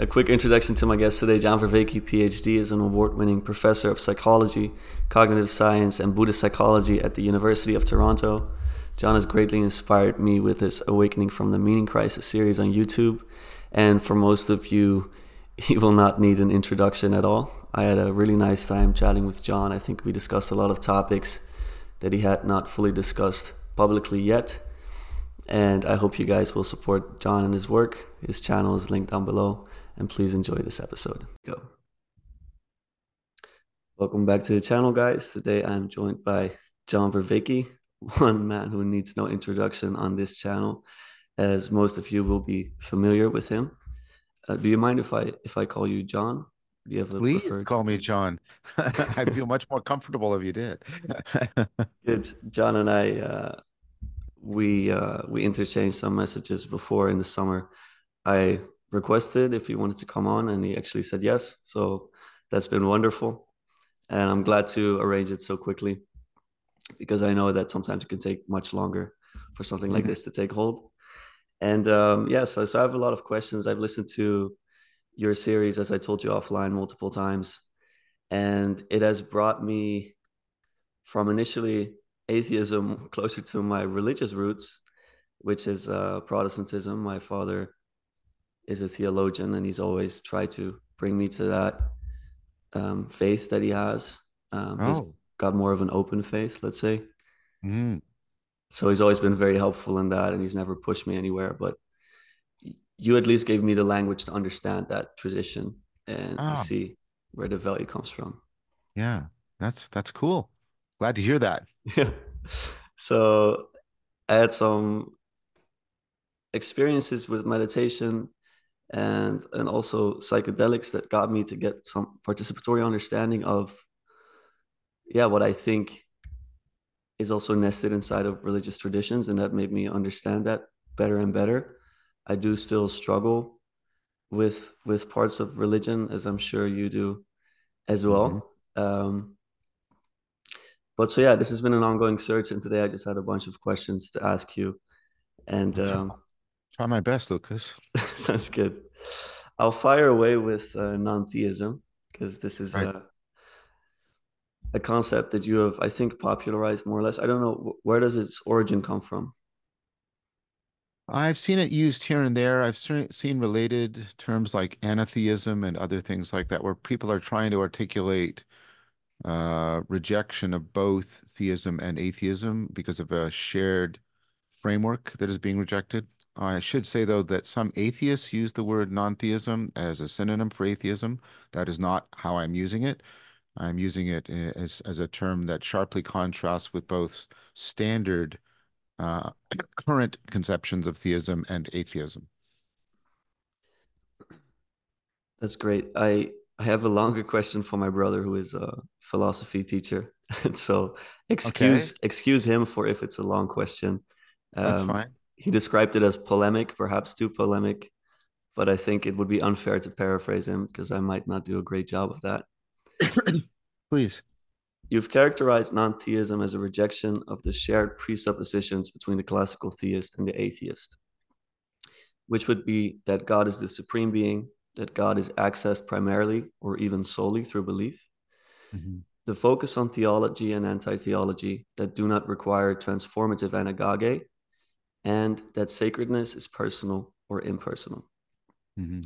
A quick introduction to my guest today. John Vervaeke, PhD, is an award winning professor of psychology, cognitive science, and Buddhist psychology at the University of Toronto. John has greatly inspired me with his Awakening from the Meaning Crisis series on YouTube. And for most of you, he will not need an introduction at all. I had a really nice time chatting with John. I think we discussed a lot of topics that he had not fully discussed publicly yet. And I hope you guys will support John and his work. His channel is linked down below. And please enjoy this episode. Go. Welcome back to the channel, guys. Today I'm joined by John Vervaeke, one man who needs no introduction on this channel, as most of you will be familiar with him. Uh, do you mind if I if I call you John? Do you have Please preferred... call me John. I feel much more comfortable if you did. Good. John and I uh, we uh, we interchanged some messages before in the summer. I requested if he wanted to come on, and he actually said yes. So that's been wonderful, and I'm glad to arrange it so quickly because I know that sometimes it can take much longer for something like mm-hmm. this to take hold. And um, yes, yeah, so, so I have a lot of questions. I've listened to your series, as I told you offline, multiple times, and it has brought me from initially atheism closer to my religious roots, which is uh, Protestantism. My father is a theologian, and he's always tried to bring me to that um, faith that he has. Um, oh. He's got more of an open faith, let's say. Mm. So he's always been very helpful in that, and he's never pushed me anywhere. But you at least gave me the language to understand that tradition and oh. to see where the value comes from. Yeah, that's that's cool. Glad to hear that. Yeah. So I had some experiences with meditation and and also psychedelics that got me to get some participatory understanding of yeah what i think is also nested inside of religious traditions and that made me understand that better and better. I do still struggle with with parts of religion as i'm sure you do as well. Mm-hmm. um but so yeah this has been an ongoing search and today i just had a bunch of questions to ask you. And um Try my best, Lucas. Sounds good. I'll fire away with uh, non-theism because this is right. a, a concept that you have, I think, popularized more or less. I don't know where does its origin come from. I've seen it used here and there. I've seen related terms like anatheism and other things like that, where people are trying to articulate uh, rejection of both theism and atheism because of a shared framework that is being rejected. I should say, though, that some atheists use the word non-theism as a synonym for atheism. That is not how I'm using it. I'm using it as, as a term that sharply contrasts with both standard uh, current conceptions of theism and atheism. That's great. I, I have a longer question for my brother who is a philosophy teacher. so excuse okay. excuse him for if it's a long question. That's um, fine he described it as polemic, perhaps too polemic, but I think it would be unfair to paraphrase him because I might not do a great job of that. Please. You've characterized non theism as a rejection of the shared presuppositions between the classical theist and the atheist, which would be that God is the supreme being, that God is accessed primarily or even solely through belief. Mm-hmm. The focus on theology and anti theology that do not require transformative anagoge and that sacredness is personal or impersonal. Mm-hmm.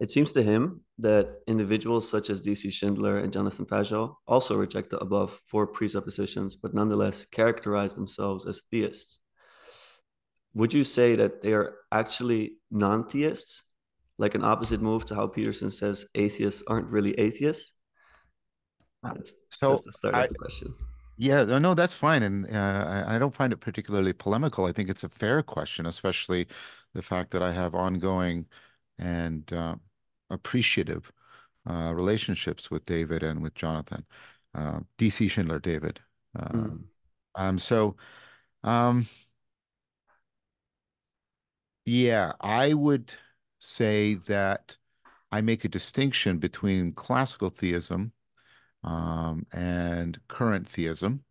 It seems to him that individuals such as D.C. Schindler and Jonathan Pageau also reject the above four presuppositions, but nonetheless characterize themselves as theists. Would you say that they are actually non theists? Like an opposite move to how Peterson says atheists aren't really atheists? That's, so that's the start I, of the question. Yeah, no, that's fine. And uh, I, I don't find it particularly polemical. I think it's a fair question, especially the fact that I have ongoing and uh, appreciative uh, relationships with David and with Jonathan, uh, DC Schindler, David. Mm. Um, um, so, um, yeah, I would say that I make a distinction between classical theism um, and current theism,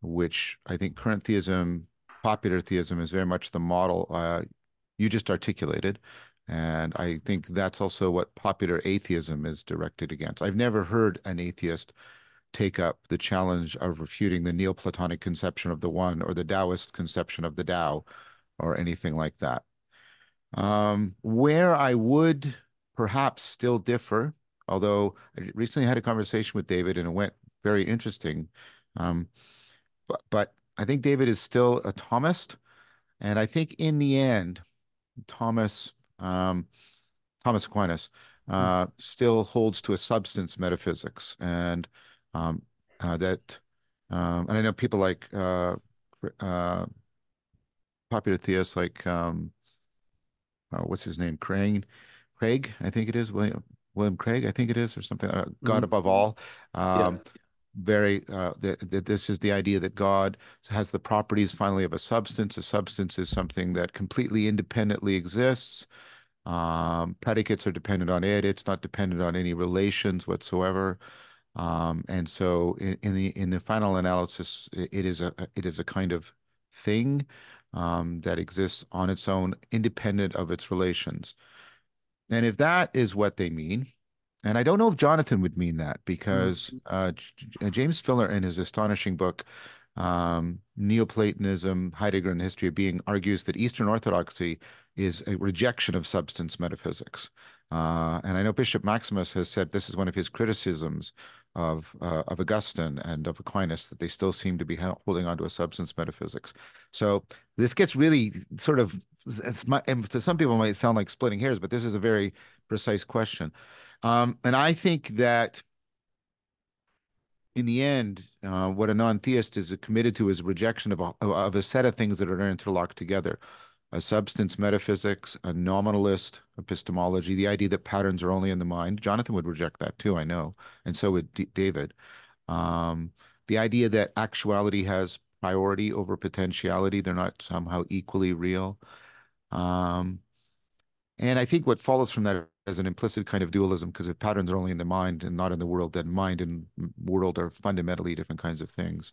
which I think current theism, popular theism, is very much the model uh, you just articulated. And I think that's also what popular atheism is directed against. I've never heard an atheist take up the challenge of refuting the Neoplatonic conception of the one or the Taoist conception of the Tao or anything like that. Um, where I would perhaps still differ, although I recently had a conversation with David and it went very interesting. Um, but, but I think David is still a Thomist. And I think in the end, Thomas, um, Thomas Aquinas, uh, still holds to a substance metaphysics. And um, uh, that, um, and I know people like uh, uh, popular theists like um, uh, what's his name, Craig, Craig, I think it is William William Craig, I think it is, or something. Uh, God mm-hmm. above all. Um, yeah. Very uh, that, that this is the idea that God has the properties finally of a substance. A substance is something that completely independently exists. Um, predicates are dependent on it. It's not dependent on any relations whatsoever. Um, and so in, in, the in the final analysis, it is a it is a kind of thing um, that exists on its own, independent of its relations. And if that is what they mean, and I don't know if Jonathan would mean that because mm-hmm. uh, James Filler, in his astonishing book, um, Neoplatonism, Heidegger and the History of Being, argues that Eastern Orthodoxy is a rejection of substance metaphysics. Uh, and I know Bishop Maximus has said this is one of his criticisms of uh, of Augustine and of Aquinas that they still seem to be holding on to a substance metaphysics. So this gets really sort of to some people might sound like splitting hairs, but this is a very precise question. Um, and I think that in the end, uh, what a non-theist is committed to is rejection of a, of a set of things that are interlocked together a substance metaphysics, a nominalist epistemology, the idea that patterns are only in the mind. Jonathan would reject that too, I know, and so would D David. Um, the idea that actuality has priority over potentiality, they're not somehow equally real. Um, and I think what follows from that is an implicit kind of dualism, because if patterns are only in the mind and not in the world, then mind and world are fundamentally different kinds of things.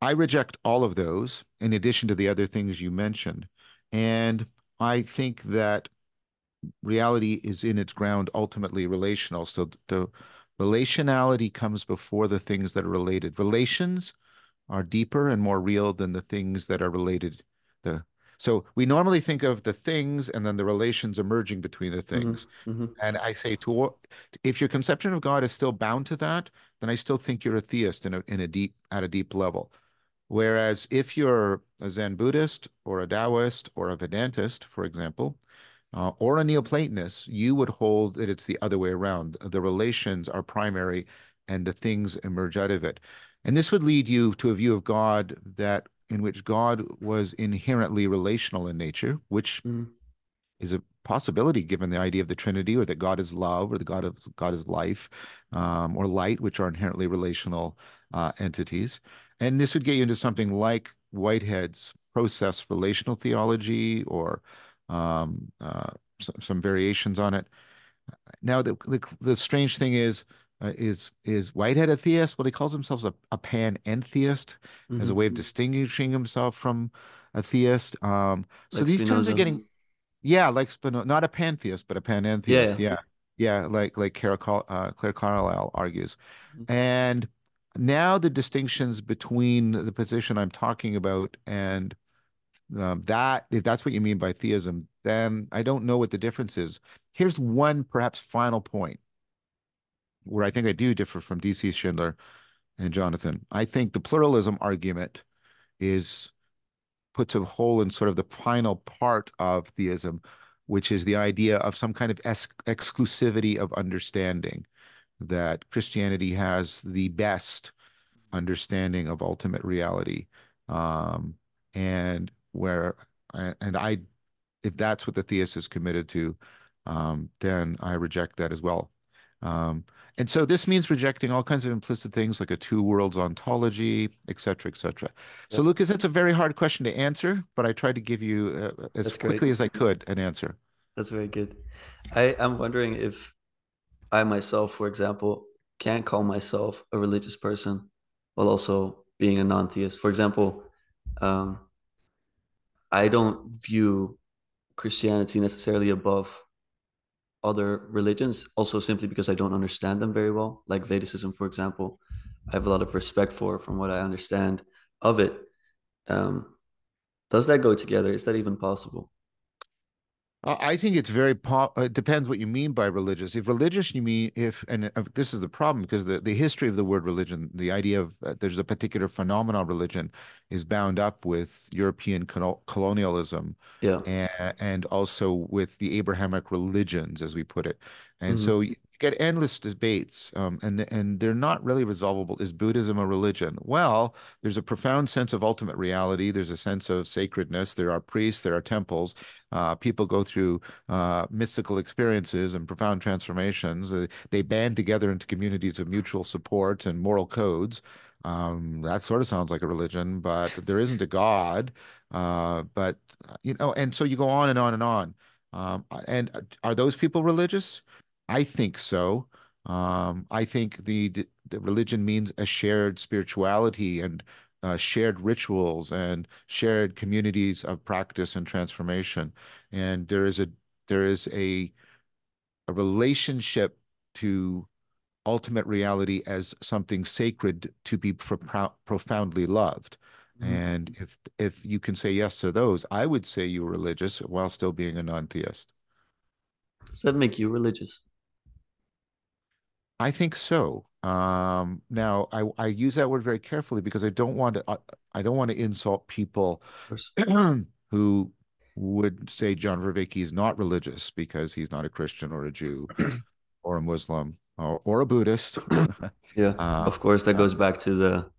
I reject all of those in addition to the other things you mentioned. And I think that reality is in its ground ultimately relational. So the relationality comes before the things that are related. Relations are deeper and more real than the things that are related. The so we normally think of the things and then the relations emerging between the mm-hmm, things. Mm-hmm, mm-hmm. And I say to if your conception of God is still bound to that, then I still think you're a theist in a in a deep at a deep level. Whereas if you're a Zen Buddhist or a Taoist or a Vedantist, for example, uh, or a Neoplatonist, you would hold that it's the other way around. The relations are primary and the things emerge out of it. And this would lead you to a view of God that in which God was inherently relational in nature, which mm. is a possibility given the idea of the Trinity, or that God is love, or the God of God is life, um, or light, which are inherently relational uh, entities. And this would get you into something like Whitehead's process relational theology or um, uh, some, some, variations on it. Now, the, the, the strange thing is, uh, is is Whitehead a theist? Well, he calls himself a, a panentheist mm-hmm. as a way of mm-hmm. distinguishing himself from a theist. Um, so these Spinoza. terms are getting, yeah, like Spinoza, not a pantheist, but a panentheist. Yeah, yeah, yeah like like Claire, uh, Clare Carlisle argues, mm-hmm. and now the distinctions between the position I'm talking about and um, that, if that's what you mean by theism, then I don't know what the difference is. Here's one perhaps final point where I think I do differ from DC Schindler and Jonathan. I think the pluralism argument is puts a hole in sort of the final part of theism, which is the idea of some kind of ex exclusivity of understanding that Christianity has the best understanding of ultimate reality. Um, and where, and I, if that's what the theist is committed to, um, then I reject that as well. Um, and so this means rejecting all kinds of implicit things like a two worlds ontology, et cetera, et cetera. So, Lucas, that's a very hard question to answer, but I tried to give you uh, as that's quickly great. as I could an answer. That's very good. I, I'm wondering if I myself, for example, can't call myself a religious person while also being a non-theist. For example, um, I don't view Christianity necessarily above other religions, also simply because I don't understand them very well. Like Vedicism, for example, I have a lot of respect for from what I understand of it. Um, does that go together? Is that even possible? I think it's very po it depends what you mean by religious. If religious, you mean if, and uh, this is the problem because the, the history of the word religion, the idea of uh, there's a particular phenomenon religion is bound up with European colonialism yeah. and, and also with the Abrahamic religions, as we put it. And mm -hmm. So get endless debates, um, and and they're not really resolvable. Is Buddhism a religion? Well, there's a profound sense of ultimate reality. There's a sense of sacredness. There are priests. There are temples. Uh, people go through uh, mystical experiences and profound transformations. Uh, they band together into communities of mutual support and moral codes. Um, that sort of sounds like a religion, but there isn't a God. Uh, but you know, and so you go on and on and on. Um, and are those people religious? I think so. Um, I think the, the religion means a shared spirituality and uh, shared rituals and shared communities of practice and transformation. And there is a there is a a relationship to ultimate reality as something sacred to be pro profoundly loved. Mm-hmm. And if if you can say yes to those, I would say you're religious while still being a non-theist. Does that make you religious? I think so. Um, now, I, I use that word very carefully because I don't want to I, I don't want to insult people who would say John Vervaeke is not religious because he's not a Christian or a Jew or a Muslim or, or a Buddhist. yeah, uh, of course, that goes back to the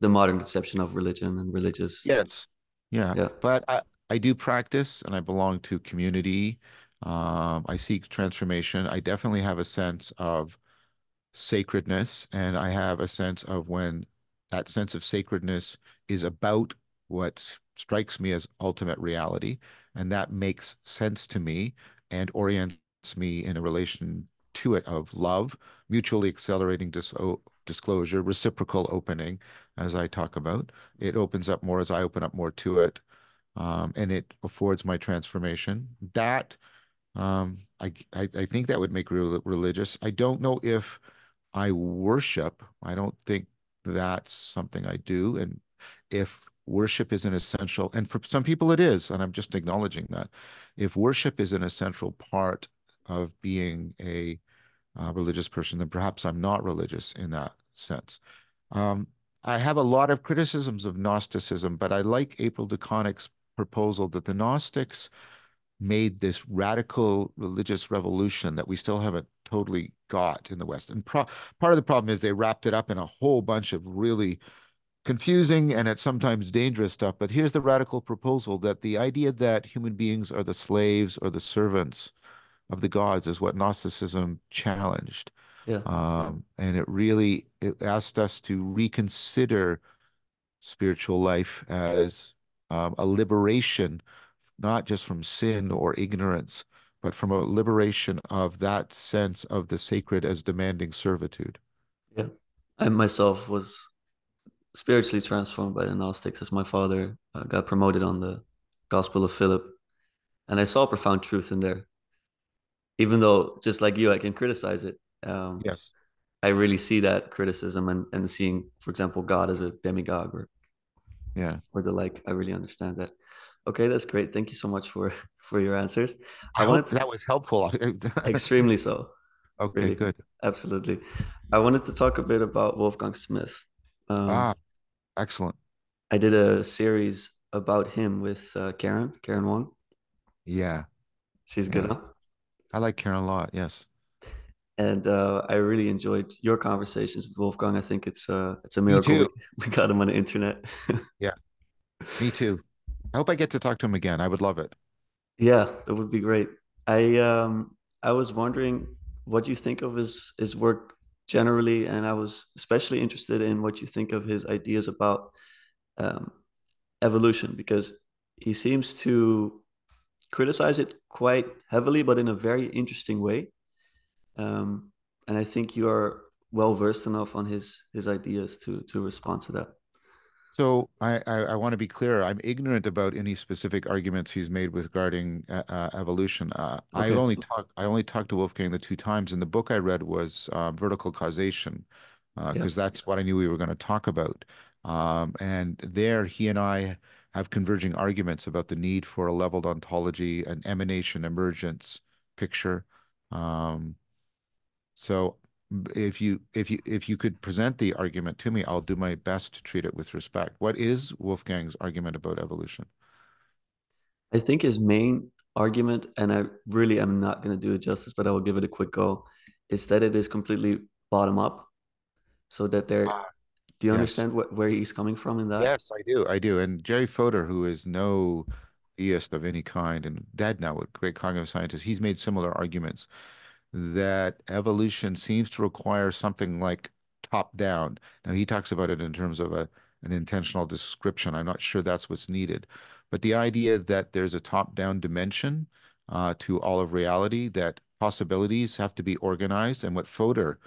the modern conception of religion and religious. Yes, yeah, yeah. But I I do practice and I belong to community um, I seek transformation. I definitely have a sense of sacredness, and I have a sense of when that sense of sacredness is about what strikes me as ultimate reality, and that makes sense to me and orients me in a relation to it of love, mutually accelerating dis disclosure, reciprocal opening, as I talk about. It opens up more as I open up more to it, um, and it affords my transformation. That um, I, I, I think that would make religious. I don't know if I worship. I don't think that's something I do. And if worship is an essential, and for some people it is, and I'm just acknowledging that. If worship is an essential part of being a uh, religious person, then perhaps I'm not religious in that sense. Um, I have a lot of criticisms of Gnosticism, but I like April DeConick's proposal that the Gnostics made this radical religious revolution that we still haven't totally got in the West. And part of the problem is they wrapped it up in a whole bunch of really confusing and at sometimes dangerous stuff. But here's the radical proposal that the idea that human beings are the slaves or the servants of the gods is what Gnosticism challenged. Yeah. Um, and it really it asked us to reconsider spiritual life as um, a liberation not just from sin or ignorance, but from a liberation of that sense of the sacred as demanding servitude. Yeah. I myself was spiritually transformed by the Gnostics as my father uh, got promoted on the Gospel of Philip. And I saw profound truth in there. Even though, just like you, I can criticize it. Um, yes. I really see that criticism and, and seeing, for example, God as a demigod or yeah or the like. I really understand that. Okay, that's great. Thank you so much for for your answers. I, I wanted to, that was helpful. extremely so. Okay, really. good. Absolutely. I wanted to talk a bit about Wolfgang Smith. Um, ah, excellent. I did a series about him with uh, Karen, Karen Wong. Yeah. She's good, yes. huh? I like Karen a lot, yes. And uh, I really enjoyed your conversations with Wolfgang. I think it's uh, it's a miracle we got him on the internet. yeah, me too. I hope I get to talk to him again. I would love it. Yeah, that would be great. I um I was wondering what you think of his his work generally, and I was especially interested in what you think of his ideas about um, evolution because he seems to criticize it quite heavily, but in a very interesting way. Um, and I think you are well versed enough on his his ideas to to respond to that. So I, I, I want to be clear. I'm ignorant about any specific arguments he's made regarding uh, uh, evolution. Uh, I've only talked I only talked to Wolfgang the two times, and the book I read was uh, Vertical Causation, Yeah. because that's what I knew we were going to talk about. Um, and there, he and I have converging arguments about the need for a leveled ontology, an emanation emergence picture. Um, so if you if you if you could present the argument to me, I'll do my best to treat it with respect. What is Wolfgang's argument about evolution? I think his main argument, and I really am not going to do it justice, but I will give it a quick go, is that it is completely bottom up. So that there, Ah, do you yes. understand what where he's coming from in that? Yes, I do. I do. And Jerry Fodor, who is no theist of any kind and dead now, a great cognitive scientist, he's made similar arguments. That evolution seems to require something like top down. Now, he talks about it in terms of a, an intentional description. I'm not sure that's what's needed. But the idea that there's a top down dimension uh, to all of reality, that possibilities have to be organized, and what Fodor,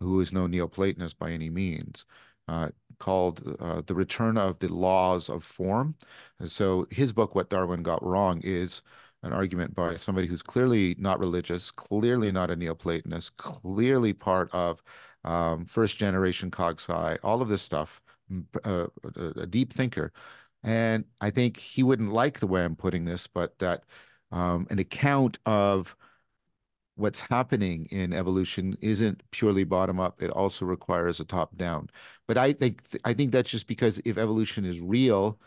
who is no Neoplatonist by any means, uh, called uh, the return of the laws of form. And so his book, What Darwin Got Wrong, is an argument by somebody who's clearly not religious, clearly not a Neoplatonist, clearly part of um, first generation cog sci, all of this stuff, uh, a, a deep thinker. And I think he wouldn't like the way I'm putting this, but that um, an account of what's happening in evolution isn't purely bottom up. It also requires a top down. But I think I think that's just because if evolution is real,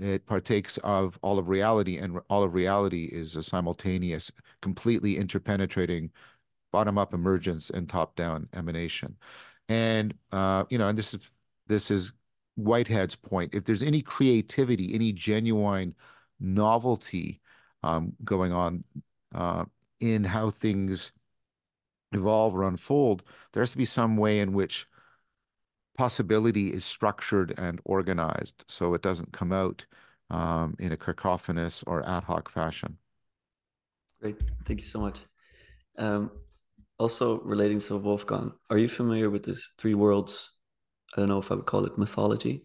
it partakes of all of reality, and all of reality is a simultaneous, completely interpenetrating bottom-up emergence and top-down emanation. And uh, you know, and this is this is Whitehead's point. If there's any creativity, any genuine novelty um, going on uh, in how things evolve or unfold, there has to be some way in which possibility is structured and organized so it doesn't come out um, in a cacophonous or ad hoc fashion. Great. Thank you so much. Um, also relating to Wolfgang, are you familiar with this three worlds? I don't know if I would call it mythology.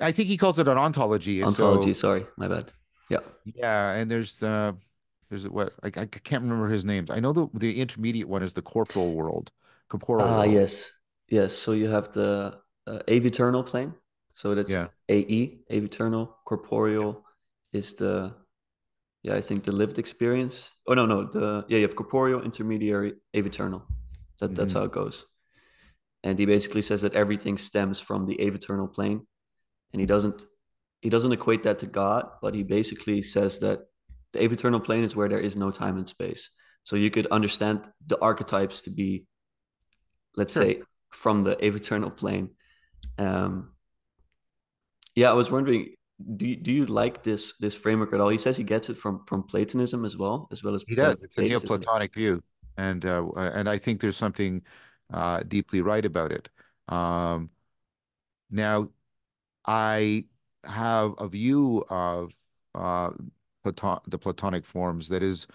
I think he calls it an ontology. Ontology, So sorry, my bad. Yeah. yeah, and there's uh there's what I, I can't remember his names. I know the the intermediate one is the corporal world, corporal Ah, world. yes. Yes. So you have the uh, aeviternal plane. So that's Yeah. AE, aeviternal. Corporeal is the, yeah, I think the lived experience. Oh, no, no. The, yeah, you have corporeal, intermediary, aeviternal. That, that's hmm how it goes. And he basically says that everything stems from the aeviternal plane. And he doesn't, he doesn't equate that to God, but he basically says that the aeviternal plane is where there is no time and space. So you could understand the archetypes to be let's Sure. say from the aeviternal plane um yeah i was wondering do you, do you like this this framework at all he says he gets it from from platonism as well as well as He does. It's a Neoplatonic view, and uh, and I think there's something uh, deeply right about it. Um, now, I have a view of uh, Platon the Platonic forms that is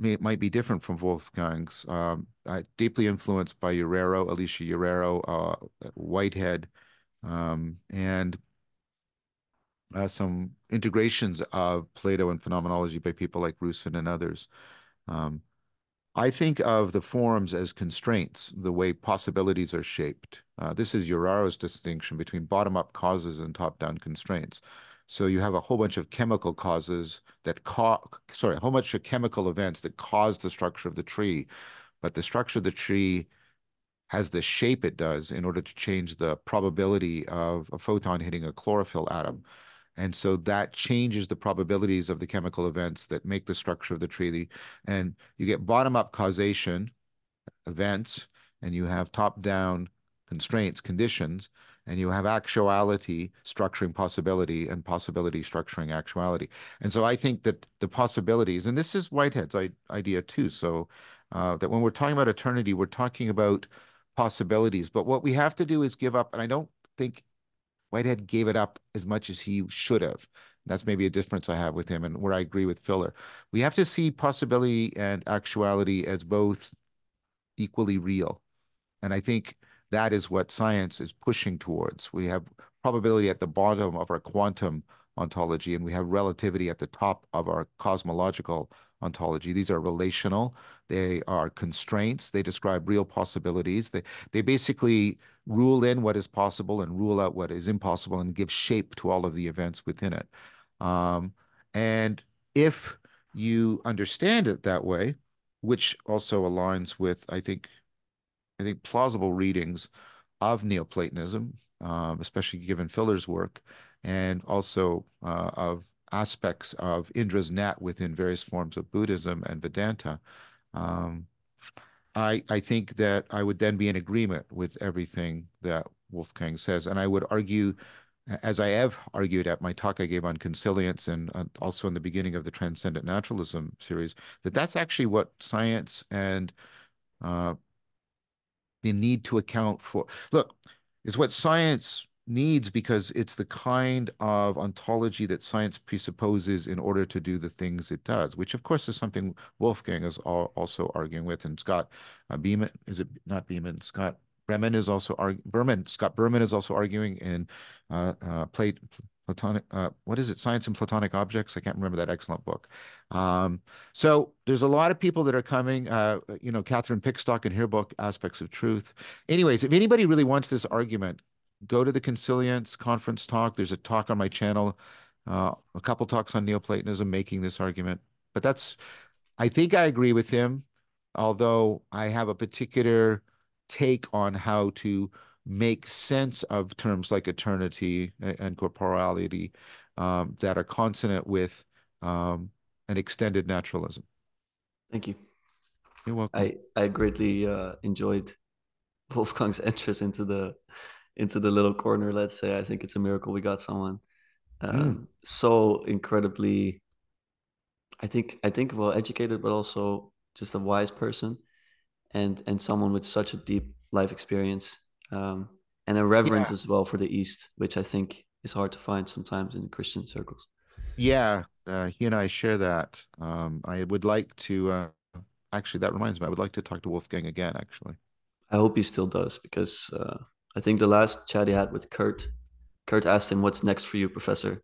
may, might be different from Wolfgang's. Um, uh, deeply influenced by Juarrero, Alicia Juarrero, uh, Whitehead, um, and uh, some integrations of Plato and phenomenology by people like Rusin and others. Um, I think of the forms as constraints, the way possibilities are shaped. Uh, this is Juarrero's distinction between bottom-up causes and top-down constraints. So you have a whole bunch of chemical causes that cause, sorry, a whole bunch of chemical events that cause the structure of the tree, but the structure of the tree has the shape it does in order to change the probability of a photon hitting a chlorophyll atom. And so that changes the probabilities of the chemical events that make the structure of the tree. And you get bottom-up causation events, and you have top-down constraints, conditions, and you have actuality structuring possibility and possibility structuring actuality. And so I think that the possibilities, and this is Whitehead's idea too, so uh, that when we're talking about eternity, we're talking about possibilities. But what we have to do is give up, and I don't think Whitehead gave it up as much as he should have. That's maybe a difference I have with him and where I agree with Filler. We have to see possibility and actuality as both equally real. And I think that is what science is pushing towards. We have probability at the bottom of our quantum ontology, and we have relativity at the top of our cosmological ontology. These are relational. They are constraints. They describe real possibilities. They they basically rule in what is possible and rule out what is impossible and give shape to all of the events within it. Um, and if you understand it that way, which also aligns with, I think, I think plausible readings of Neoplatonism, um, especially given Filler's work, and also uh, of aspects of Indra's net within various forms of Buddhism and Vedanta. Um, I I think that I would then be in agreement with everything that Wolfgang says, and I would argue, as I have argued at my talk I gave on consilience and uh, also in the beginning of the Transcendent Naturalism series, that that's actually what science and uh, the need to account for. Look, is what science needs because it's the kind of ontology that science presupposes in order to do the things it does, which of course is something Wolfgang is also arguing with, and Scott uh, Beeman is it not Beeman Scott Breman is also Berman Scott Berman is also arguing in uh, uh, Plate Platonic uh, what is it Science and Platonic Objects I can't remember that excellent book. Um, so there's a lot of people that are coming. Uh, you know Catherine Pickstock in her book Aspects of Truth. Anyways, if anybody really wants this argument, go to the Consilience conference talk. There's a talk on my channel, uh, a couple talks on Neoplatonism making this argument. But that's, I think I agree with him, although I have a particular take on how to make sense of terms like eternity and corporality um, that are consonant with um, an extended naturalism. Thank you. You're welcome. I, I greatly uh, enjoyed Wolfgang's entrance into the into the little corner. Let's say I think it's a miracle we got someone um, mm. so incredibly. I think I think well educated, but also just a wise person, and and someone with such a deep life experience um, and a reverence yeah. as well for the East, which I think is hard to find sometimes in Christian circles. Yeah, uh, he and I share that. Um, I would like to. Uh, actually, that reminds me. I would like to talk to Wolfgang again. Actually, I hope he still does because uh, I think the last chat he had with Kurt, Kurt asked him, What's next for you, Professor?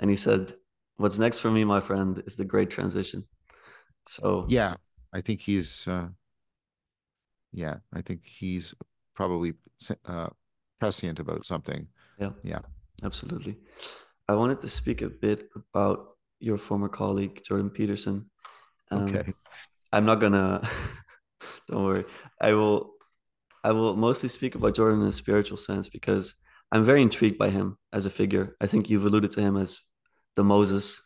And he said, What's next for me, my friend, is the great transition. So, yeah, I think he's, uh, yeah, I think he's probably uh, prescient about something. Yeah. Yeah. Absolutely. I wanted to speak a bit about your former colleague, Jordan Peterson. Um, okay. I'm not gonna, don't worry. I will I will mostly speak about Jordan in a spiritual sense because I'm very intrigued by him as a figure. I think you've alluded to him as the Moses.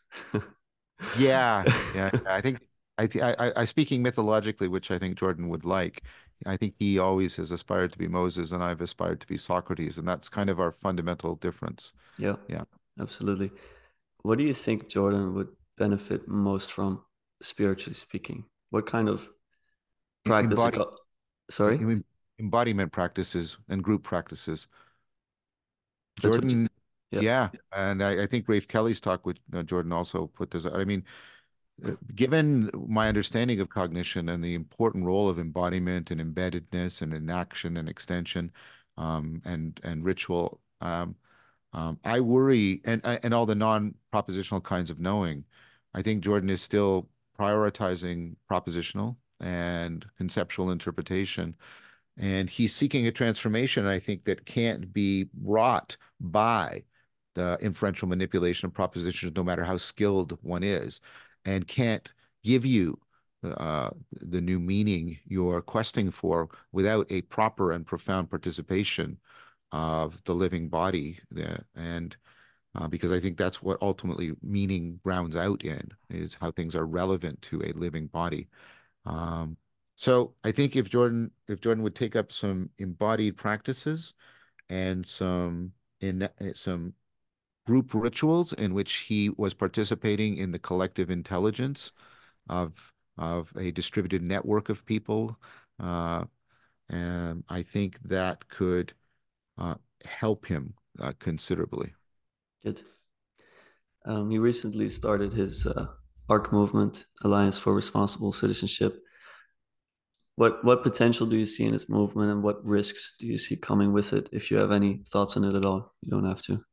yeah, yeah. I think I, I, I speaking mythologically, which I think Jordan would like. I think he always has aspired to be Moses, and I've aspired to be Socrates, and that's kind of our fundamental difference. Yeah, yeah, absolutely. What do you think Jordan would benefit most from, spiritually speaking? What kind of practice? Embody, Sorry, you mean embodiment practices and group practices. Jordan, you, yeah. yeah. and I, I, think Rafe Kelly's talk with uh, Jordan also put this. I mean, given my understanding of cognition and the important role of embodiment and embeddedness and enaction and extension, um, and and ritual, um, um, I worry, and and all the non-propositional kinds of knowing. I think Jordan is still prioritizing propositional and conceptual interpretation and he's seeking a transformation, I think, that can't be wrought by the inferential manipulation of propositions, no matter how skilled one is, and can't give you uh, the new meaning you're questing for without a proper and profound participation of the living body. There. And uh, because I think that's what ultimately meaning grounds out in is how things are relevant to a living body. Um, so I think if Jordan if Jordan would take up some embodied practices and some in some group rituals in which he was participating in the collective intelligence of of a distributed network of people, uh, and I think that could uh, help him uh, considerably. Good. Um, he recently started his uh, ARC movement, Alliance for Responsible Citizenship, What what potential do you see in this movement, and what risks do you see coming with it? If you have any thoughts on it at all, you don't have to.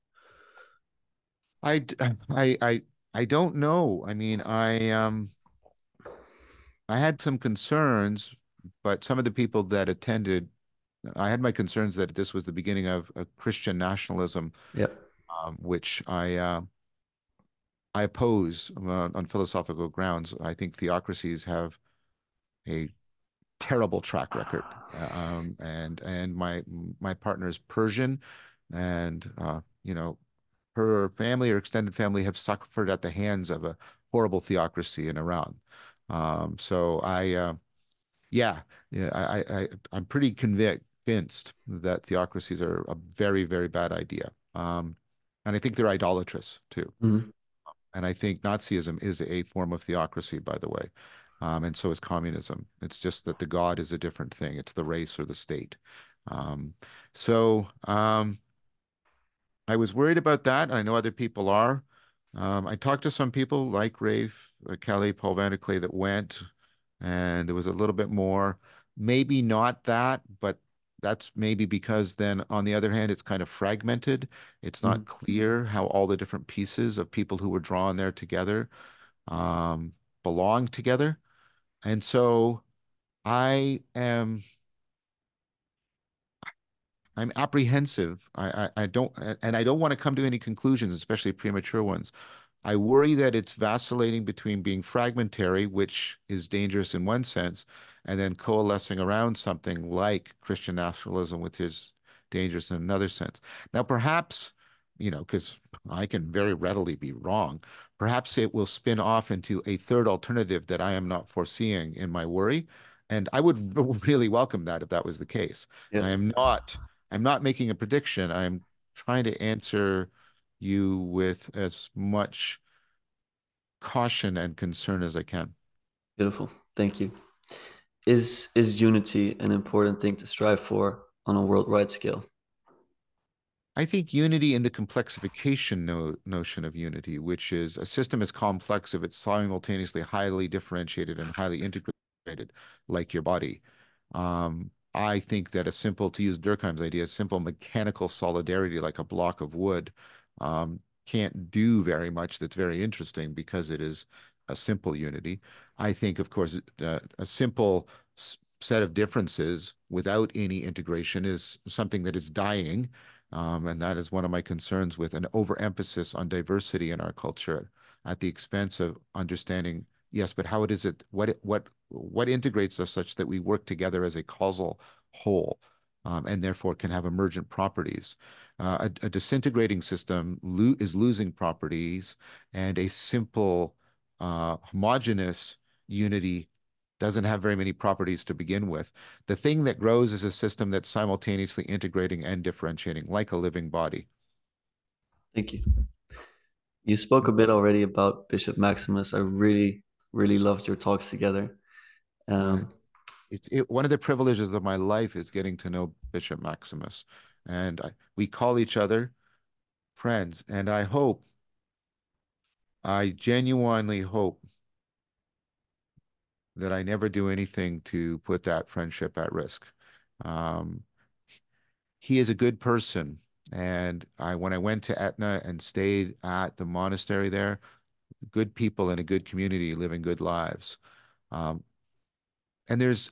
I, I, I, I don't know. I mean, I um, I had some concerns, but some of the people that attended, I had my concerns that this was the beginning of a Christian nationalism, Yeah. um, which I uh, I oppose uh, on philosophical grounds. I think theocracies have a terrible track record, uh, um, and and my my partner is Persian, and uh, you know her family or extended family have suffered at the hands of a horrible theocracy in Iran. Um, so I, uh, yeah, yeah, I, I, I'm pretty convinced that theocracies are a very, very bad idea. Um, and I think they're idolatrous too. Mhm. And I think Nazism is a form of theocracy, by the way. Um, and so is communism. It's just that the God is a different thing. It's the race or the state. Um, so, um, I was worried about that. I know other people are. Um, I talked to some people like Rafe, uh, Kelly, Paul Vanderklay that went, and there was a little bit more. Maybe not that, but that's maybe because then on the other hand, it's kind of fragmented. It's not Mhm. clear how all the different pieces of people who were drawn there together um, belong together. And so I am I'm apprehensive. I, I, I don't, and I don't want to come to any conclusions, especially premature ones. I worry that it's vacillating between being fragmentary, which is dangerous in one sense, and then coalescing around something like Christian nationalism, which is dangerous in another sense. Now, perhaps, you know, because I can very readily be wrong, perhaps it will spin off into a third alternative that I am not foreseeing in my worry. And I would really welcome that if that was the case. Yeah. I am not I'm not making a prediction. I'm trying to answer you with as much caution and concern as I can. Beautiful. Thank you. Is is unity an important thing to strive for on a worldwide scale? I think unity in the complexification no notion of unity, which is a system is complex if it's simultaneously highly differentiated and highly integrated, like your body. Um, I think that a simple, to use Durkheim's idea, a simple mechanical solidarity like a block of wood um, can't do very much that's very interesting because it is a simple unity. I think, of course, uh, a simple set of differences without any integration is something that is dying. Um, and that is one of my concerns with an overemphasis on diversity in our culture at the expense of understanding yes, but how it is it what what what integrates us such that we work together as a causal whole, um, and therefore can have emergent properties. Uh, a, a, disintegrating system lo is losing properties, and a simple uh, homogeneous unity doesn't have very many properties to begin with. The thing that grows is a system that's simultaneously integrating and differentiating, like a living body. Thank you. You spoke a bit already about Bishop Maximus. I really really loved your talks together. Um, it, one of the privileges of my life is getting to know Bishop Maximus, and I, we call each other friends. And I hope, I genuinely hope that I never do anything to put that friendship at risk. Um, he is a good person, and I when I went to Etna and stayed at the monastery there, good people in a good community living good lives. Um, and there's,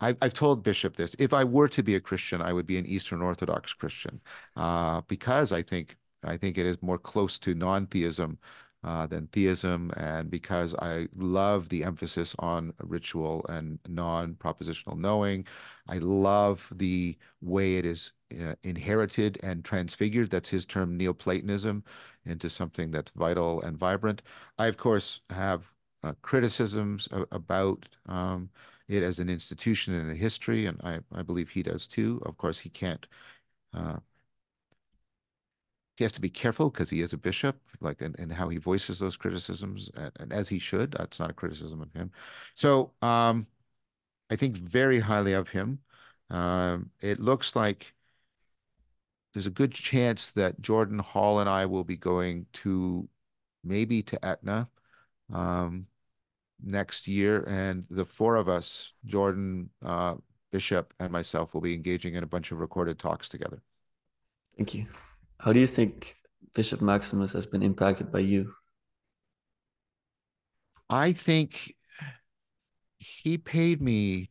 I've, I've told Bishop this, if I were to be a Christian, I would be an Eastern Orthodox Christian uh, because I think, I think it is more close to non-theism uh, than theism, and because I love the emphasis on ritual and non-propositional knowing. I love the way it is uh, inherited and transfigured. That's his term, Neoplatonism, into something that's vital and vibrant. I, of course, have uh, criticisms about um, it as an institution and a history, and I, I believe he does too. Of course, he can't. Uh, he has to be careful because he is a bishop, like and, and how he voices those criticisms, and, and, as he should. That's not a criticism of him. So um, I think very highly of him. Um, it looks like there's a good chance that Jordan Hall and I will be going to maybe to Etna. Um, next year, and the four of us, Jordan, uh, Bishop, and myself, will be engaging in a bunch of recorded talks together. Thank you. How do you think Bishop Maximus has been impacted by you? I think he paid me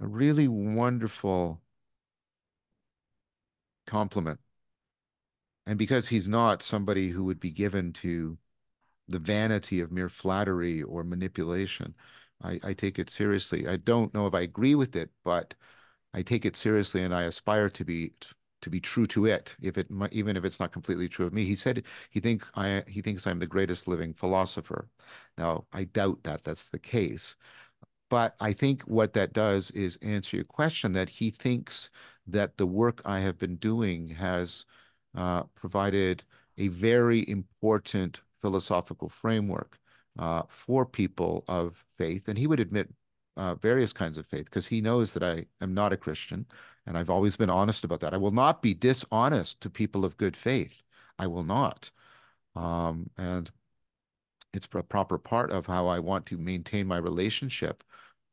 a really wonderful compliment. And because he's not somebody who would be given to the vanity of mere flattery or manipulation, I, I take it seriously. I don't know if I agree with it, but I take it seriously and I aspire to be to be true to it, if it even if it's not completely true of me. He said he think I he thinks I'm the greatest living philosopher. Now I doubt that that's the case, but I think what that does is answer your question that he thinks that the work I have been doing has uh, provided a very important philosophical framework uh, for people of faith. And he would admit uh, various kinds of faith because he knows that I am not a Christian. And I've always been honest about that. I will not be dishonest to people of good faith. I will not. Um, and it's a proper part of how I want to maintain my relationship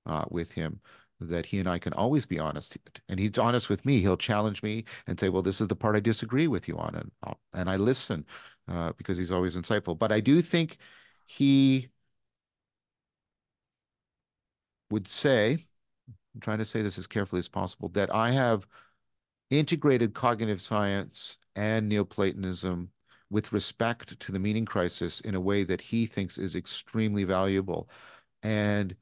uh, with him that he and I can always be honest. And he's honest with me. He'll challenge me and say, well, this is the part I disagree with you on. And, I'll, and I listen uh, because he's always insightful. But I do think he would say, I'm trying to say this as carefully as possible, that I have integrated cognitive science and Neoplatonism with respect to the meaning crisis in a way that he thinks is extremely valuable. And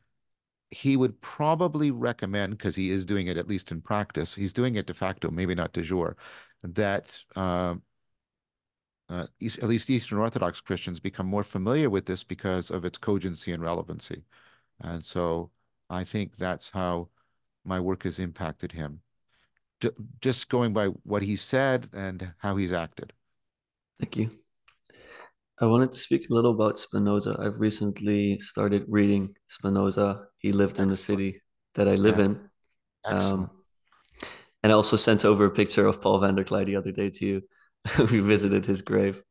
he would probably recommend, because he is doing it at least in practice, he's doing it de facto, maybe not de jure, that uh, uh, East, at least Eastern Orthodox Christians become more familiar with this because of its cogency and relevancy. And so I think that's how my work has impacted him. Just going by what he said and how he's acted. Thank you. I wanted to speak a little about Spinoza. I've recently started reading Spinoza. He lived Excellent. in the city that I live yeah. in. Um, and I also sent over a picture of Paul VanderKlay the other day to you. we visited his grave.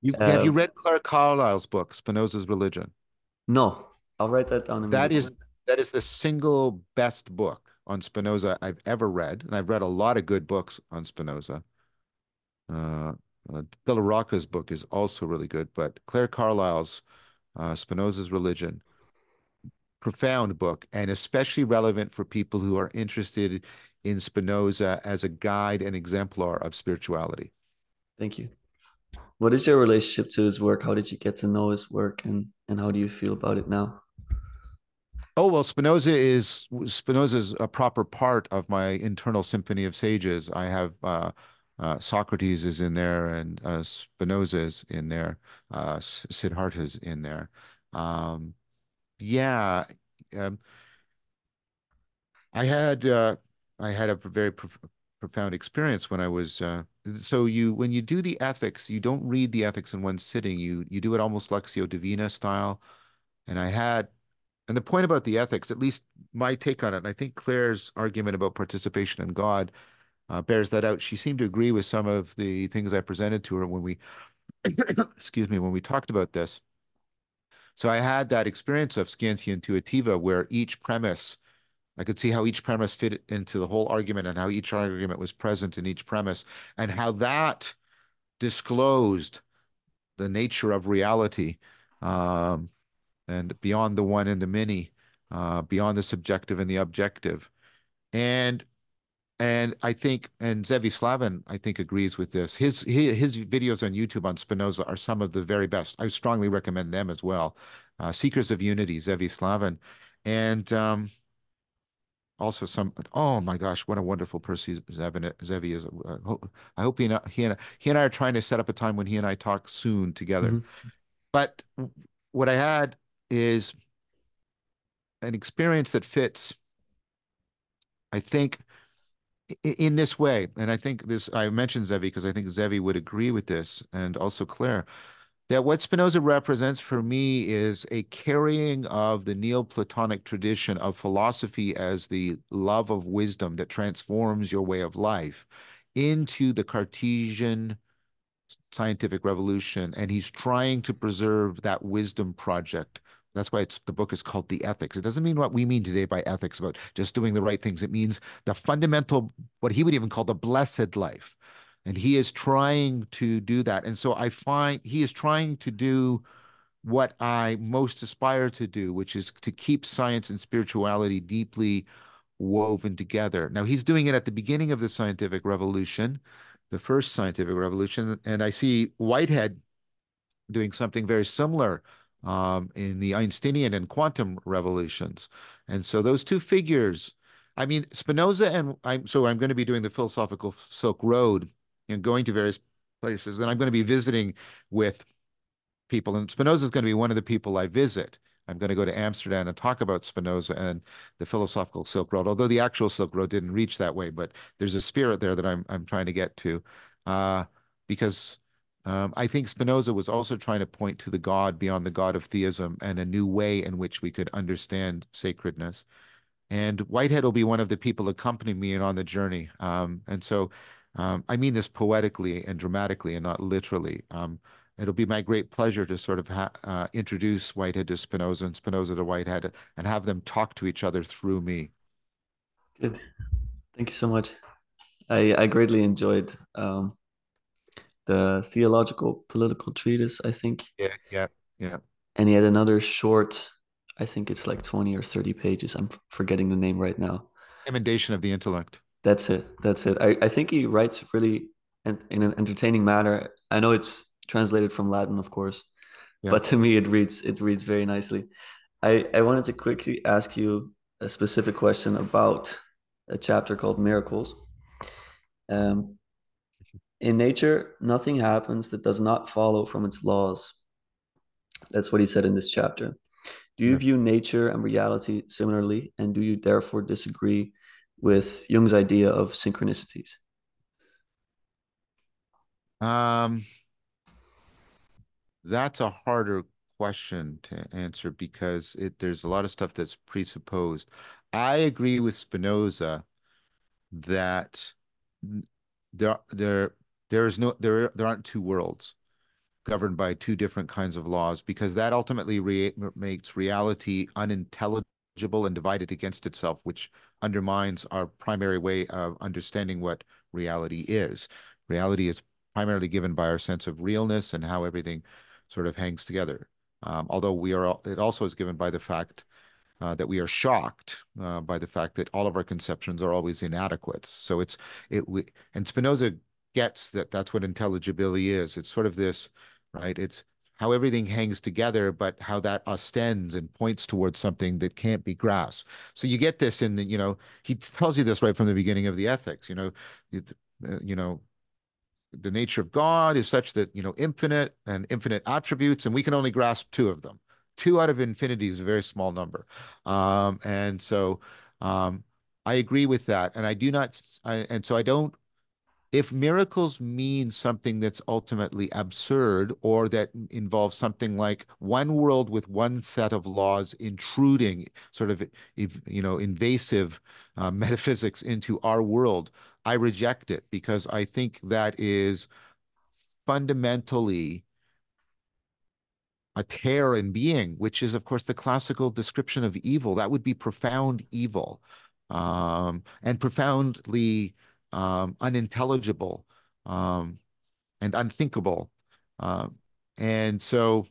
You, um, have you read Clare Carlisle's book, Spinoza's Religion? No, I'll write that down. That is that is the single best book on Spinoza I've ever read, and I've read a lot of good books on Spinoza. Uh, uh, Rocca's book is also really good, but Clare Carlisle's uh, Spinoza's Religion, profound book, and especially relevant for people who are interested in Spinoza as a guide and exemplar of spirituality. Thank you. What is your relationship to his work? How did you get to know his work, and and how do you feel about it now? Oh well, Spinoza is Spinoza is a proper part of my internal symphony of sages. I have uh, uh, Socrates is in there, and uh, Spinoza is in there. Uh, Siddhartha is in there. Um, yeah, um, I had uh, I had a very prof profound experience when I was. Uh, so you when you do the ethics, you don't read the ethics in one sitting. You you do it almost Lectio Divina style. And I had and the point about the ethics, at least my take on it, and I think Clare's argument about participation in God uh, bears that out. She seemed to agree with some of the things I presented to her when we, excuse me, when we talked about this. So I had that experience of Scientia Intuitiva where each premise, I could see how each premise fit into the whole argument and how each argument was present in each premise and how that disclosed the nature of reality. Um, and beyond the one and the many, uh, beyond the subjective and the objective. And and I think, and Zevi Slavin, I think, agrees with this. His, his, his videos on YouTube on Spinoza are some of the very best. I strongly recommend them as well. Uh, Seekers of Unity, Zevi Slavin, and um, also some. Oh my gosh, what a wonderful person Zevi, Zevi is. Uh, I hope he and, he and he and I are trying to set up a time when he and I talk soon together. Mm-hmm. But what I had is an experience that fits, I think, in this way. And I think this, I mentioned Zevi because I think Zevi would agree with this and also Clare, that what Spinoza represents for me is a carrying of the Neoplatonic tradition of philosophy as the love of wisdom that transforms your way of life into the Cartesian scientific revolution. And he's trying to preserve that wisdom project That's why it's the book is called The Ethics. It doesn't mean what we mean today by ethics about just doing the right things. It means the fundamental, what he would even call the blessed life. And he is trying to do that. And so I find he is trying to do what I most aspire to do, which is to keep science and spirituality deeply woven together. Now, he's doing it at the beginning of the scientific revolution, the first scientific revolution. And I see Whitehead doing something very similar um, in the Einsteinian and quantum revolutions. And so those two figures, I mean, Spinoza and I'm so I'm going to be doing the philosophical Silk Road and going to various places, and I'm going to be visiting with people. And Spinoza is going to be one of the people I visit. I'm going to go to Amsterdam and talk about Spinoza and the philosophical Silk Road, although the actual Silk Road didn't reach that way, but there's a spirit there that I'm I'm trying to get to, uh, because um, I think Spinoza was also trying to point to the God beyond the God of theism and a new way in which we could understand sacredness. And Whitehead will be one of the people accompanying me on the journey. Um, and so um, I mean this poetically and dramatically and not literally. Um, it'll be my great pleasure to sort of uh, introduce Whitehead to Spinoza and Spinoza to Whitehead and have them talk to each other through me. Good. Thank you so much. I, I greatly enjoyed um, the theological political treatise, I think. Yeah, yeah, yeah. And he had another short, I think it's like 20 or 30 pages. I'm forgetting the name right now. Emendation of the Intellect. That's it. That's it. I, I think he writes really in, in an entertaining manner. I know it's translated from Latin, of course, yeah. but to me it reads it reads very nicely. I, I wanted to quickly ask you a specific question about a chapter called Miracles. Um, in nature, nothing happens that does not follow from its laws. That's what he said in this chapter. Do you view nature and reality similarly? And do you therefore disagree with Jung's idea of synchronicities? Um, that's a harder question to answer because it, there's a lot of stuff that's presupposed. I agree with Spinoza that there there there is no there there aren't two worlds governed by two different kinds of laws because that ultimately re makes reality unintelligible and divided against itself which undermines our primary way of understanding what reality is reality is primarily given by our sense of realness and how everything sort of hangs together um, although we are it also is given by the fact uh, that we are shocked uh, by the fact that all of our conceptions are always inadequate. So it's it we and Spinoza gets that that's what intelligibility is. It's sort of this, right? It's how everything hangs together, but how that ostends and points towards something that can't be grasped. So you get this in the, you know, he tells you this right from the beginning of the ethics, you know, it, uh, you know, the nature of God is such that, you know, infinite and infinite attributes, and we can only grasp two of them. Two out of infinity is a very small number. Um, and so um, I agree with that. And I do not, I, and so I don't if miracles mean something that's ultimately absurd or that involves something like one world with one set of laws intruding sort of you know invasive uh, metaphysics into our world i reject it because i think that is fundamentally a tear in being which is of course the classical description of evil. That would be profound evil um, and profoundly um, unintelligible um, and unthinkable. Uh, and so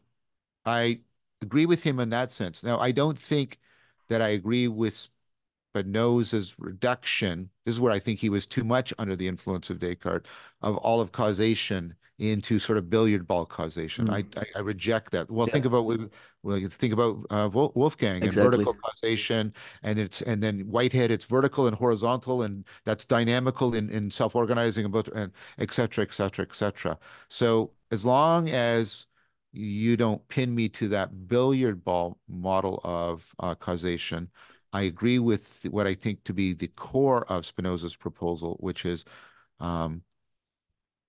I agree with him in that sense. Now, I don't think that I agree with Spinoza's reduction. This is where I think he was too much under the influence of Descartes of all of causation into sort of billiard ball causation. Mm. I, I, I reject that. Well, yeah. think about well, think about uh, Wolfgang exactly. and vertical causation, and it's and then Whitehead, it's vertical and horizontal, and that's dynamical in, in self-organizing and both and et cetera, et cetera, et cetera. So as long as you don't pin me to that billiard ball model of uh, causation, I agree with what I think to be the core of Spinoza's proposal, which is um,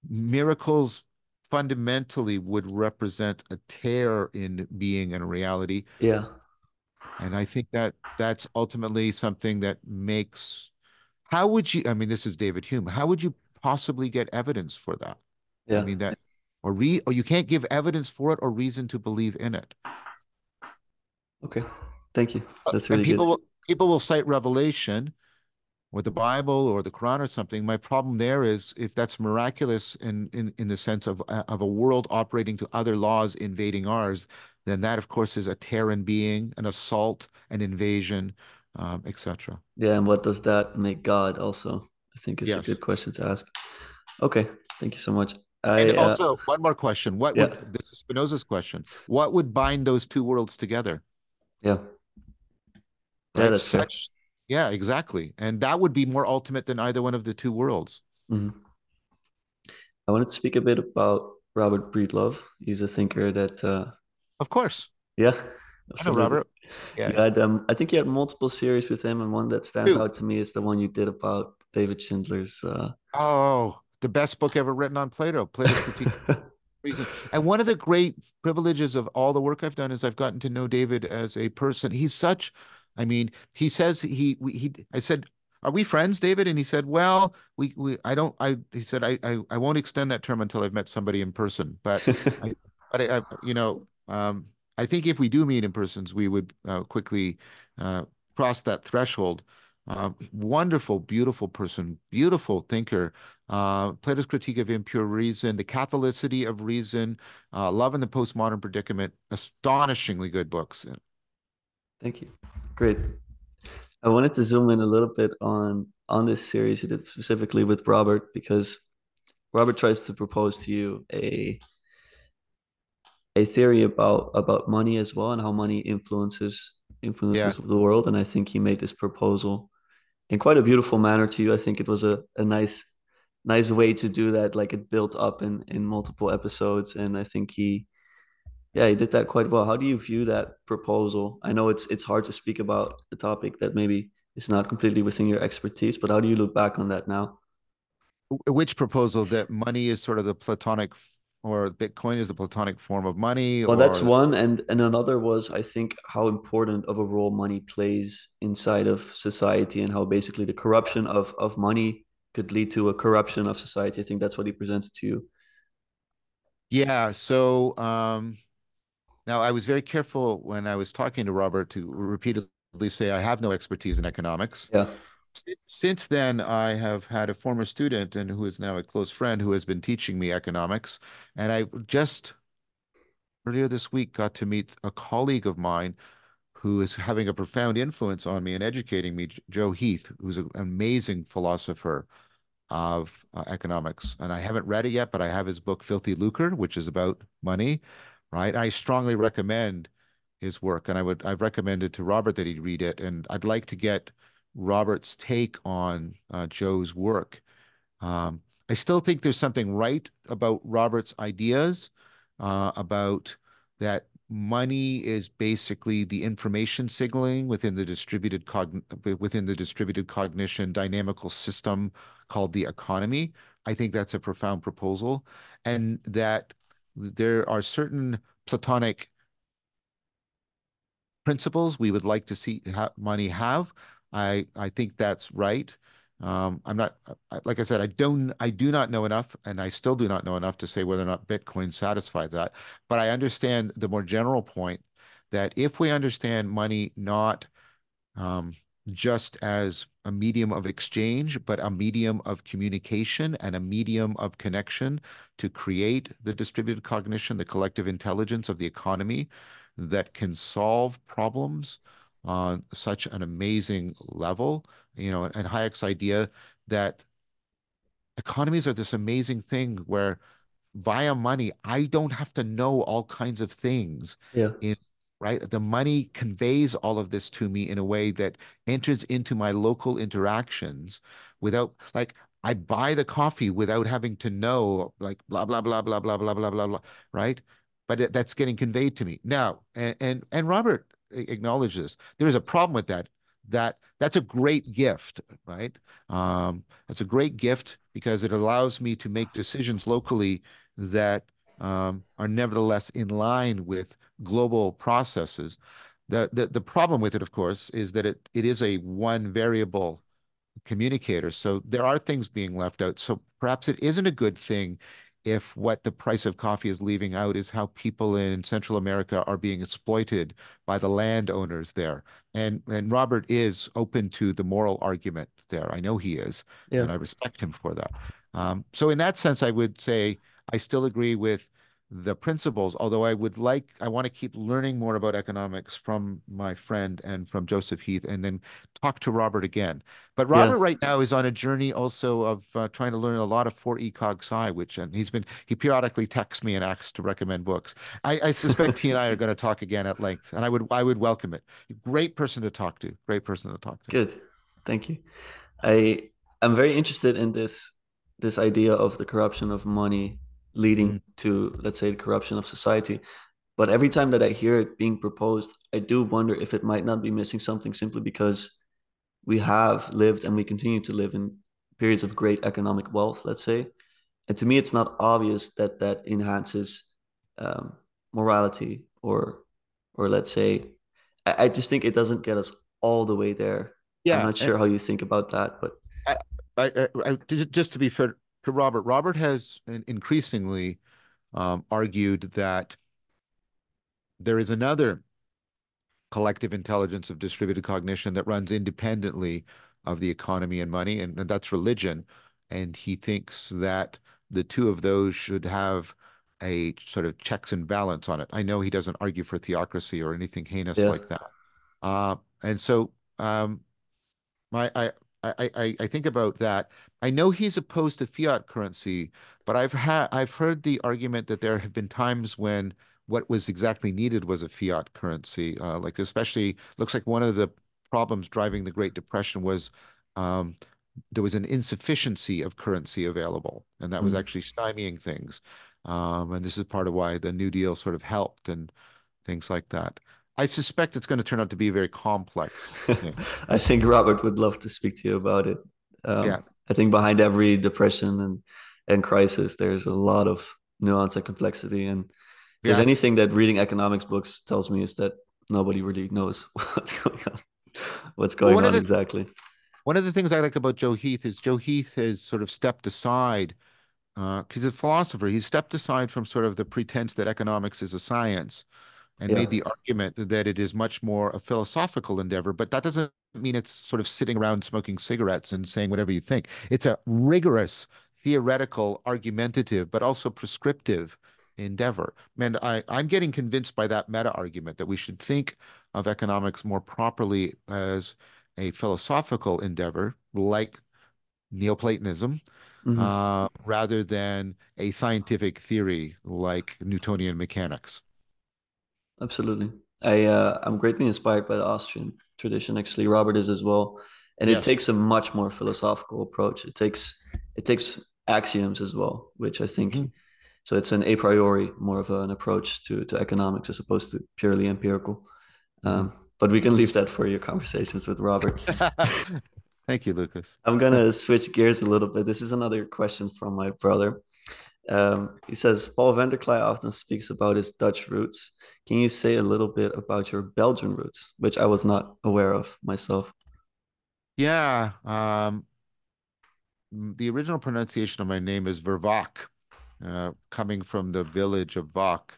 miracles fundamentally would represent a tear in being and reality. Yeah. And I think that that's ultimately something that makes how would you I mean this is David Hume, how would you possibly get evidence for that? Yeah. I mean that or re or you can't give evidence for it or reason to believe in it. Okay, thank you. Uh, That's And really good. people will people will cite Revelation or the Bible or the Quran or something. My problem there is if that's miraculous in in in the sense of uh, of a world operating to other laws invading ours, then that of course is a Terran being, an assault, an invasion, um, etc. Yeah, and what does that make God also? I think is a good question to ask. Okay, thank you so much. And I uh, also one more question: What yeah, would this is Spinoza's question? What would bind those two worlds together? yeah, yeah, Right? that's. Such, yeah, exactly. And that would be more ultimate than either one of the two worlds. Mhm. I wanted to speak a bit about Robert Breedlove. He's a thinker that uh Of course. yeah, I know absolutely. Robert. You Yeah. had um I think you had multiple series with him, and one that stands Two. out to me is the one you did about David Schindler's uh Oh, the best book ever written on Plato, Plato's Critique Reason. And one of the great privileges of all the work I've done is I've gotten to know David as a person. He's such, I mean, he says he we, he I said, "Are we friends, David?" And he said, "Well, we we I don't I he said I I, I won't extend that term until I've met somebody in person, but I but I, I you know, um I think if we do meet in persons, we would uh, quickly uh cross that threshold. Uh, wonderful, beautiful person, beautiful thinker uh, Plato's Critique of Impure Reason, The Catholicity of Reason, uh, Love in the Postmodern Predicament, astonishingly good books. Thank you. Great. I wanted to zoom in a little bit on on this series you did specifically with Robert because Robert tries to propose to you a a theory about about money as well and how money influences Yeah, influences the world. And I think he made this proposal in quite a beautiful manner to you. I think it was a, a nice nice way to do that. Like it built up in in multiple episodes, and I think he yeah he did that quite well. How do you view that proposal? I know it's it's hard to speak about a topic that maybe is not completely within your expertise, but how do you look back on that now? which proposal that money is sort of the Platonic or Bitcoin is the Platonic form of money, Well, that's one, and and another was I think how important of a role money plays inside of society and how basically the corruption of of money could lead to a corruption of society. I think that's what he presented to you. yeah. So um, now I was very careful when I was talking to Robert to repeatedly say I have no expertise in economics. Yeah. Since then, I have had a former student and who is now a close friend who has been teaching me economics. And I just earlier this week got to meet a colleague of mine who is having a profound influence on me and educating me, Joe Heath, who's an amazing philosopher of uh, economics. And I haven't read it yet, but I have his book, Filthy Lucre, which is about money, right? I strongly recommend his work. And I would, I've recommended to Robert that he read it. And I'd like to get Robert's take on uh, Joe's work. Um, I still think there's something right about Robert's ideas uh, about that money is basically the information signaling within the distributed within the distributed cognition dynamical system called the economy. I think that's a profound proposal, and that there are certain Platonic principles we would like to see ha money have. I I think that's right. Um, I'm not like I said, I don't I do not know enough, and I still do not know enough to say whether or not Bitcoin satisfies that. But I understand the more general point that if we understand money not um, just as a medium of exchange, but a medium of communication and a medium of connection to create the distributed cognition, the collective intelligence of the economy that can solve problems on such an amazing level. You know, and Hayek's idea that economies are this amazing thing where via money, I don't have to know all kinds of things Yeah. in right? The money conveys all of this to me in a way that enters into my local interactions without like I buy the coffee without having to know like blah blah blah blah blah blah blah blah blah, right? But that's getting conveyed to me now. And and, and Robert acknowledges this, there is a problem with that. That that's a great gift, right? Um, that's a great gift because it allows me to make decisions locally that um, are nevertheless in line with global processes. The, the the problem with it, of course, is that it it is a one variable communicator. So there are things being left out. So perhaps it isn't a good thing if what the price of coffee is leaving out is how people in Central America are being exploited by the landowners there. And and Robert is open to the moral argument there. I know he is, Yeah. and I respect him for that. Um, so in that sense, I would say I still agree with the principles, although I would like, I want to keep learning more about economics from my friend and from Joseph Heath and then talk to Robert again. But Yeah. Robert right now is on a journey also of uh, trying to learn a lot of 4E Cog Sci, which, and he's been, he periodically texts me and asks to recommend books. I, I suspect he and I are going to talk again at length, and I would, I would welcome it. Great person to talk to. Great person to talk to. Good. Thank you. I I'm very interested in this this idea of the corruption of money leading Mm. to, let's say, the corruption of society. But every time that I hear it being proposed, I do wonder if it might not be missing something simply because we have lived and we continue to live in periods of great economic wealth, let's say. And to me, it's not obvious that that enhances um, morality or, or let's say, I, I just think it doesn't get us all the way there. yeah I'm not sure how you think about that, but I, I, I- just to be fair to Robert, Robert has increasingly um, argued that there is another collective intelligence of distributed cognition that runs independently of the economy and money, and, and that's religion. And he thinks that the two of those should have a sort of checks and balance on it. I know he doesn't argue for theocracy or anything heinous yeah. like that. Uh, and so um, my I, I I I think about that. I know he's opposed to fiat currency, but I've had I've heard the argument that there have been times when what was exactly needed was a fiat currency. Uh, like especially looks like one of the problems driving the Great Depression was um, there was an insufficiency of currency available, and that was Mm. actually stymieing things. Um, and this is part of why the New Deal sort of helped and things like that. I suspect it's going to turn out to be a very complex. I think Robert would love to speak to you about it. Yeah. Um, I think behind every depression and and crisis, there's a lot of nuance and complexity. And if there's Yeah. anything that reading economics books tells me is that nobody really knows what's going on, what's going of on the exactly. one of the things I like about Joe Heath is Joe Heath has sort of stepped aside uh, he's a philosopher. He's stepped aside from sort of the pretense that economics is a science and Yeah. made the argument that it is much more a philosophical endeavor. But that doesn't mean it's sort of sitting around smoking cigarettes and saying whatever you think. It's a rigorous, theoretical, argumentative, but also prescriptive endeavor. And I, I'm getting convinced by that meta argument that we should think of economics more properly as a philosophical endeavor, like Neoplatonism, Mhm. uh, rather than a scientific theory like Newtonian mechanics. Absolutely. I uh, I'm greatly inspired by the Austrian tradition. Actually, Robert is as well, and it takes a much more philosophical approach. It takes it takes axioms as well, which I think Mhm. so. It's an a priori more of an approach to to economics as opposed to purely empirical. Um, but we can leave that for your conversations with Robert. Thank you, Lucas. I'm gonna switch gears a little bit. This is another question from my brother. Um, he says Paul Vanderklay often speaks about his Dutch roots. Can you say a little bit about your Belgian roots, which I was not aware of myself? Yeah, um, the original pronunciation of my name is Vervak, uh, coming from the village of Vak.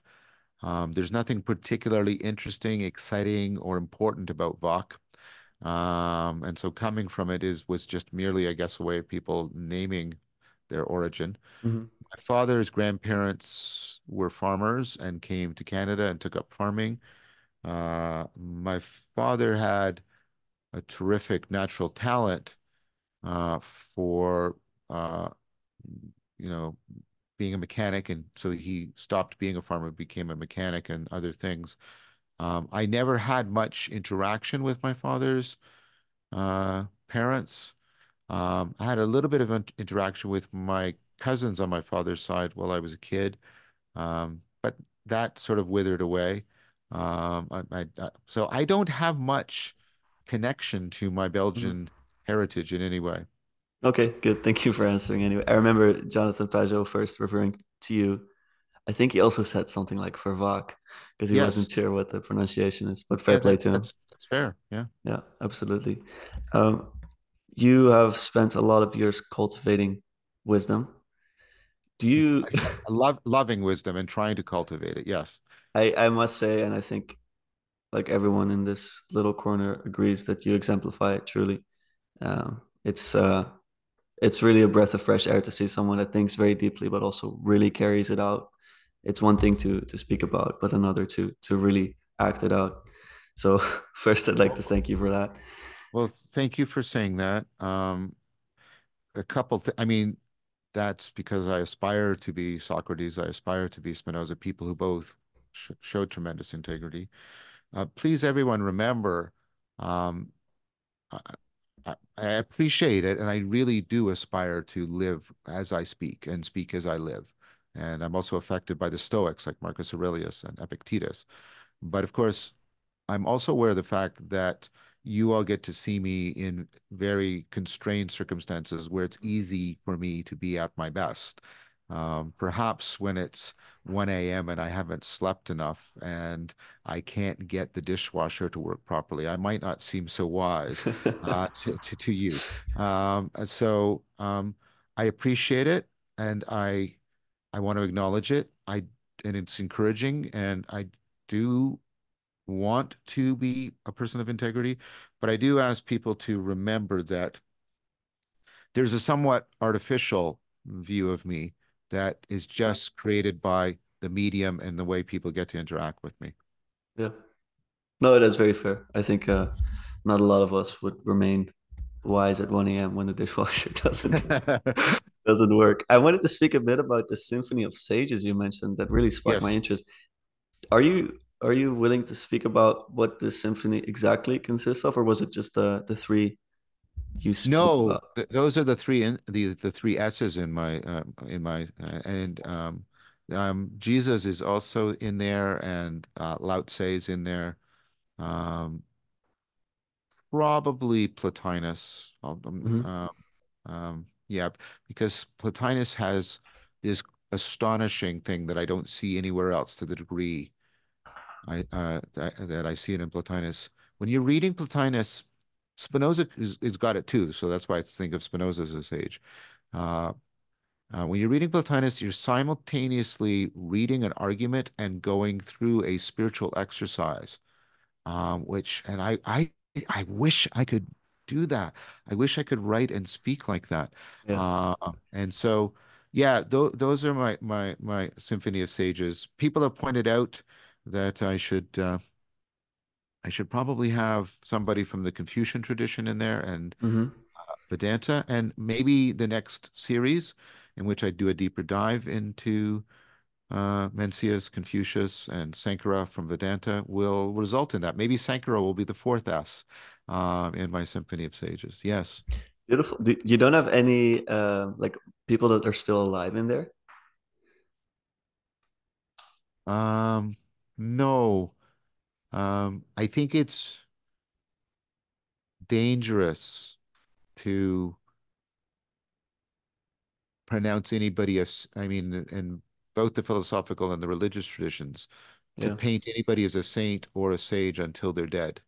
Um, there's nothing particularly interesting, exciting, or important about Vak. Um, and so coming from it is was just merely, I guess, a way of people naming their origin. Mhm. My father's grandparents were farmers and came to Canada and took up farming. Uh, my father had a terrific natural talent uh, for uh, you know being a mechanic, and so he stopped being a farmer, became a mechanic and other things. Um, I never had much interaction with my father's uh, parents. Um, I had a little bit of in- interaction with my cousins on my father's side while I was a kid, um, but that sort of withered away. Um, I, I, so I don't have much connection to my Mhm. Belgian heritage in any way. Okay, good. Thank you for answering anyway. I remember Jonathan Pageau first referring to you. I think he also said something like Vervaak because he wasn't sure what the pronunciation is, but fair yeah, play that, to him. that's that's fair. Yeah. Yeah, absolutely. Um, you have spent a lot of years cultivating wisdom. do you love loving wisdom and trying to cultivate it? Yes. I, I must say, and I think like everyone in this little corner agrees that you exemplify it truly. Um, it's uh, it's really a breath of fresh air to see someone that thinks very deeply, but also really carries it out. It's one thing to to speak about, but another to to really act it out. So first, I'd like to thank you for that. Well, thank you for saying that. Um, a couple, I mean, that's because I aspire to be Socrates. I aspire to be Spinoza, people who both sh showed tremendous integrity. Uh, please, everyone, remember, um, I, I, appreciate it, and I really do aspire to live as I speak and speak as I live. And I'm also affected by the Stoics like Marcus Aurelius and Epictetus. But of course, I'm also aware of the fact that you all get to see me in very constrained circumstances where it's easy for me to be at my best. Um, perhaps when it's 1 a.m. and I haven't slept enough and I can't get the dishwasher to work properly, I might not seem so wise uh, to, to, to, you. Um, so um, I appreciate it and I I want to acknowledge it. I and it's encouraging and I do want to be a person of integrity, but I do ask people to remember that there's a somewhat artificial view of me that is just created by the medium and the way people get to interact with me. Yeah. No, it is very fair. I think uh, not a lot of us would remain wise at 1 a.m. when the dishwasher doesn't doesn't work. I wanted to speak a bit about the Symphony of Sages you mentioned that really sparked yes. my interest. Are you are you willing to speak about what the symphony exactly consists of, or was it just the the three? You no, th those are the three in the the three S's in my uh, in my uh, and um, um, Jesus is also in there, and uh, Lao Tse is in there. Um, probably Plotinus. Um, mm -hmm. uh, um, yeah, because Plotinus has this astonishing thing that I don't see anywhere else to the degree I, uh, that I see it in Plotinus. When you're reading Plotinus, Spinoza is, is got it too, so that's why I think of Spinoza as a sage. Uh, uh, when you're reading Plotinus, you're simultaneously reading an argument and going through a spiritual exercise, um, which, and I, I, I wish I could do that. I wish I could write and speak like that. Yeah. Uh, and so, yeah, th those are my my my symphony of sages. People have pointed out that I should uh, I should probably have somebody from the Confucian tradition in there and mm-hmm. uh, Vedanta, and maybe the next series in which I do a deeper dive into uh, Mencius, Confucius, and Sankara from Vedanta will result in that. Maybe Sankara will be the fourth S uh, in my Symphony of Sages. Yes. Beautiful. You don't have any uh, like people that are still alive in there? Um, no. Um, I think it's dangerous to pronounce anybody as, I mean, in both the philosophical and the religious traditions, to yeah. paint anybody as a saint or a sage until they're dead.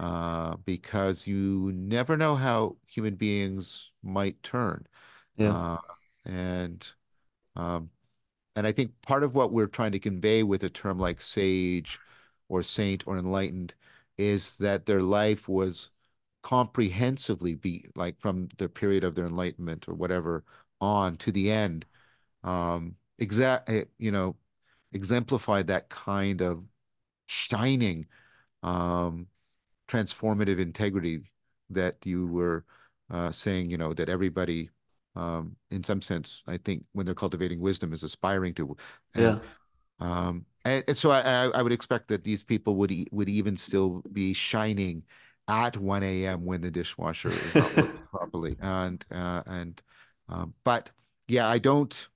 Uh, because you never know how human beings might turn. Yeah. Uh, and um, and I think part of what we're trying to convey with a term like sage or saint or enlightened is that their life was comprehensively be like from the period of their enlightenment or whatever on to the end. Um exact eh, you know exemplified that kind of shining um transformative integrity that you were uh saying you know that everybody um, in some sense, I think when they're cultivating wisdom is aspiring to. And, yeah. Um, and, and so I, I would expect that these people would e would even still be shining at 1 a.m. when the dishwasher is not working properly. And uh, and um, but yeah, I don't.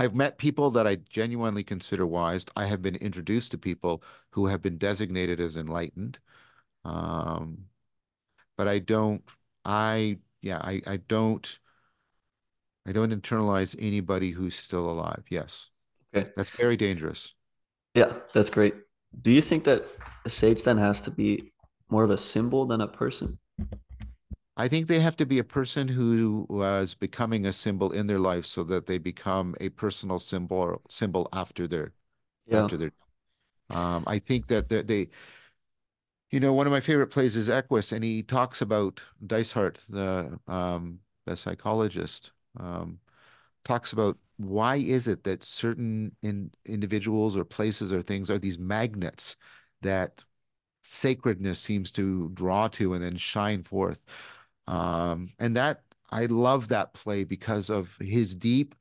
I've met people that I genuinely consider wise. I have been introduced to people who have been designated as enlightened. Um, but I don't. I yeah. I I don't I don't internalize anybody who's still alive. Yes. Okay. That's very dangerous. Yeah, that's great. Do you think that a sage then has to be more of a symbol than a person? I think they have to be a person who was becoming a symbol in their life so that they become a personal symbol symbol after their Yeah. after their um I think that they, they you know one of my favorite plays is Equus and he talks about Dysart the um the psychologist um talks about why is it that certain in individuals or places or things are these magnets that sacredness seems to draw to and then shine forth. Um, and that I love that play because of his deep,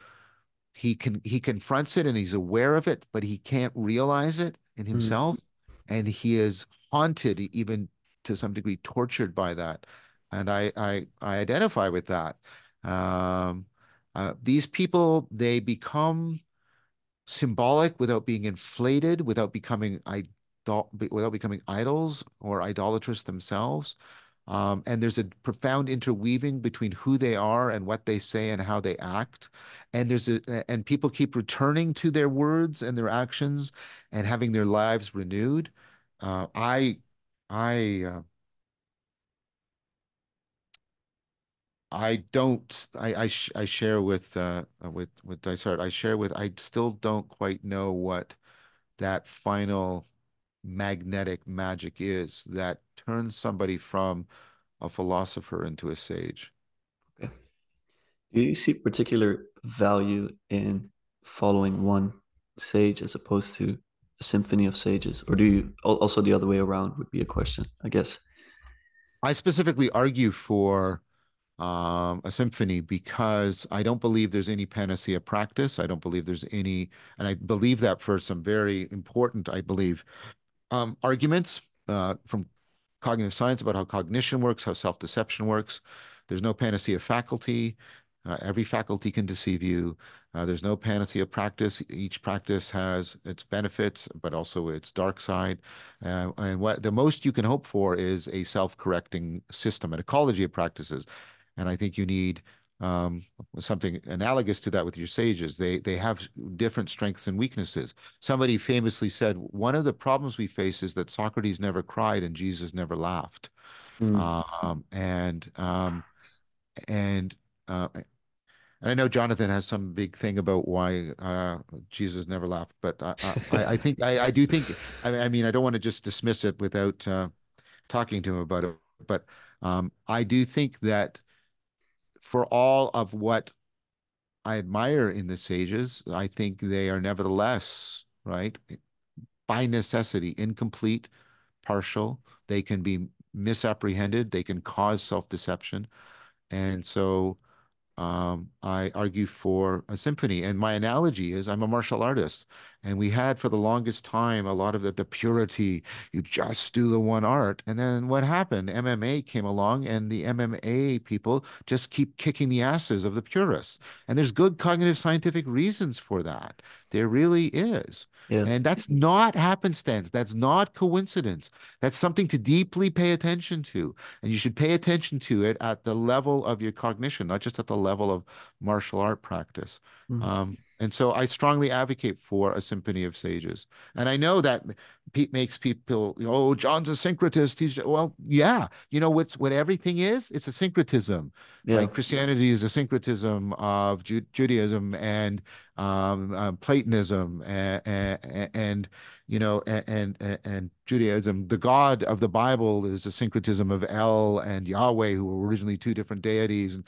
he can he confronts it and he's aware of it, but he can't realize it in Mm. himself. And he is haunted, even to some degree, tortured by that. And I I I identify with that. Um, uh, these people, they become symbolic without being inflated, without becoming idol without becoming idols or idolatrous themselves. Um, and there's a profound interweaving between who they are and what they say and how they act. And there's a and people keep returning to their words and their actions and having their lives renewed. Uh, I I uh, I don't I I, sh I share with uh with with Dysart I share with I still don't quite know what that final magnetic magic is that turns somebody from a philosopher into a sage. Okay. Do you see particular value in following one sage as opposed to a symphony of sages? Or do you also the other way around would be a question, I guess. I specifically argue for um, a symphony because I don't believe there's any panacea practice. I don't believe there's any, and I believe that for some very important, I believe, um, arguments uh, from cognitive science about how cognition works, how self-deception works. There's no panacea faculty. Uh, every faculty can deceive you. Uh, there's no panacea practice. Each practice has its benefits, but also its dark side. Uh, and what the most you can hope for is a self-correcting system, an ecology of practices. And I think you need um, something analogous to that with your sages. They they have different strengths and weaknesses. Somebody famously said one of the problems we face is that Socrates never cried and Jesus never laughed. Mm. Um, and um, and uh, and I know Jonathan has some big thing about why uh, Jesus never laughed, but I I, I think I, I do think I, I mean I don't want to just dismiss it without uh, talking to him about it, but um, I do think that for all of what I admire in the sages, I think they are nevertheless, right, by necessity, incomplete, partial. They can be misapprehended. They can cause self-deception. And so um, I argue for a symphony. And my analogy is I'm a martial artist. And we had for the longest time a lot of the, the purity, you just do the one art. And then what happened? MMA came along, and the MMA people just keep kicking the asses of the purists. And there's good cognitive scientific reasons for that. There really is. Yeah. And that's not happenstance. That's not coincidence. That's something to deeply pay attention to. And you should pay attention to it at the level of your cognition, not just at the level of martial art practice. Mm. Um, and so I strongly advocate for a symphony of sages. And I know that Pete makes people, oh, John's a syncretist. He's well, yeah. You know what's what everything is? It's a syncretism. Yeah. Like Christianity is a syncretism of Ju Judaism and um, uh, Platonism and, and, and you know and, and and Judaism. The God of the Bible is a syncretism of El and Yahweh, who were originally two different deities. And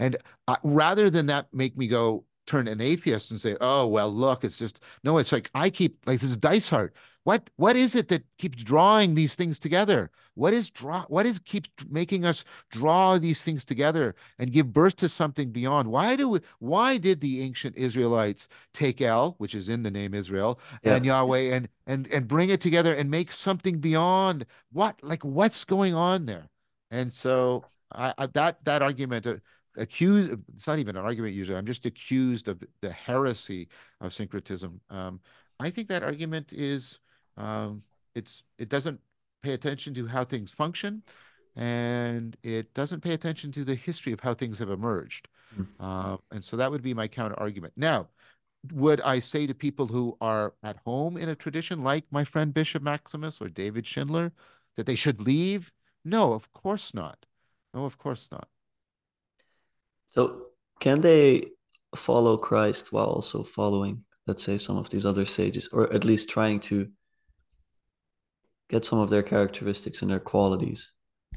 and uh, rather than that, make me go turn an atheist and say, "Oh well, look, it's just no." It's like I keep like this is Dysart. What what is it that keeps drawing these things together? What is draw? What is keeps making us draw these things together and give birth to something beyond? Why do we, why did the ancient Israelites take El, which is in the name Israel, Yeah. and Yahweh, and and and bring it together and make something beyond? What like what's going on there? And so I, I that that argument. Uh, accused it's not even an argument usually i'm just accused of the heresy of syncretism. Um, i think that argument is um, it's it doesn't pay attention to how things function and it doesn't pay attention to the history of how things have emerged. Mm. uh, and so that would be my counter argument now would i say to people who are at home in a tradition like my friend bishop maximus or david schindler that they should leave? No of course not. No, of course not. So can they follow Christ while also following, let's say, some of these other sages, or at least trying to get some of their characteristics and their qualities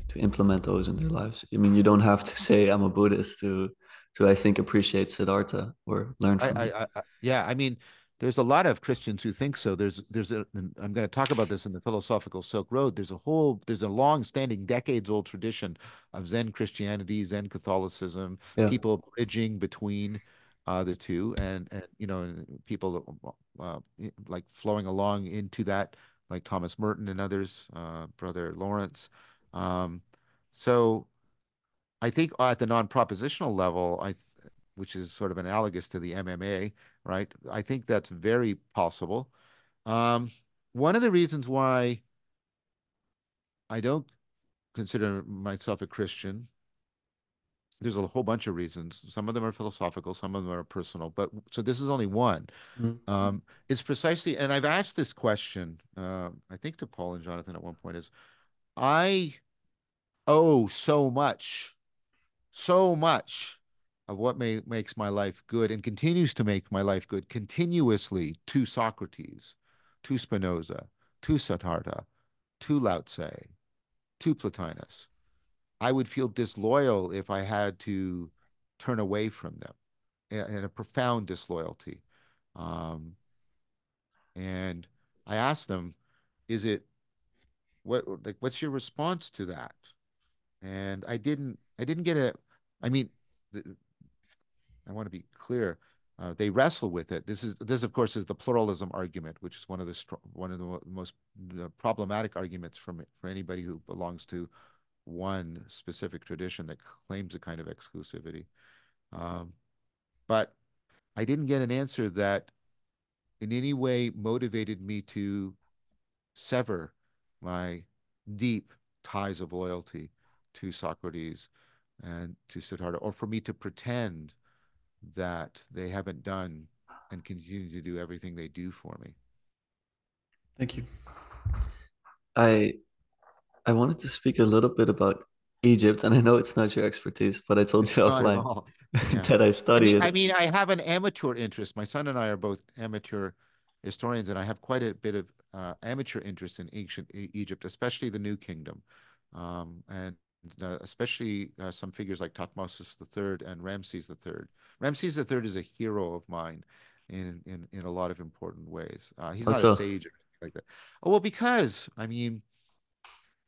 to implement those in their lives? I mean, you don't have to say I'm a Buddhist to to I think appreciate Siddhartha or learn from I, I, I, yeah, I mean, there's a lot of Christians who think so. There's there's a I'm going to talk about this in the philosophical Silk Road. There's a whole there's a long-standing decades old tradition of Zen Christianity, Zen Catholicism, yeah. people bridging between uh, the two and and you know people uh, like flowing along into that like Thomas Merton and others, uh, brother Lawrence. Um, so I think at the non-propositional level, I which is sort of analogous to the MMA, right? I think that's very possible. Um, one of the reasons why I don't consider myself a Christian, there's a whole bunch of reasons. Some of them are philosophical, some of them are personal, but so this is only one. Mm-hmm. Um, it's precisely, and I've asked this question, uh, I think to Paul and Jonathan at one point, is I owe so much, so much of what may, makes my life good and continues to make my life good continuously to Socrates, to Spinoza, to Siddhartha, to Lao Tse, to Plotinus. I would feel disloyal if I had to turn away from them and a profound disloyalty. Um, and I asked them, is it what like what's your response to that? And I didn't I didn't get a I mean I want to be clear. Uh, they wrestle with it. This is this, of course, is the pluralism argument, which is one of the one of the most uh, problematic arguments from for anybody who belongs to one specific tradition that claims a kind of exclusivity. Um, but I didn't get an answer that in any way motivated me to sever my deep ties of loyalty to Socrates and to Siddhartha, or for me to pretend that they haven't done and continue to do everything they do for me. Thank you. I I wanted to speak a little bit about Egypt, and I know it's not your expertise, but I told it's you offline yeah. that I study I mean, it. I mean, I have an amateur interest. My son and I are both amateur historians, and I have quite a bit of uh, amateur interest in ancient Egypt, especially the New Kingdom. Um, and uh, especially uh, some figures like Thutmosis III and Ramses III. Ramses III is a hero of mine in in, in a lot of important ways. Uh, he's not a sage or anything like that. Oh, well, because I mean,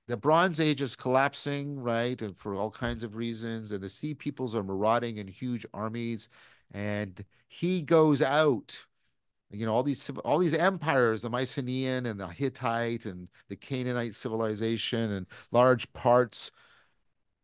the Bronze Age is collapsing, right, and for all kinds of reasons, and the sea peoples are marauding in huge armies, and he goes out you know all these all these empires the mycenaean and the hittite and the canaanite civilization and large parts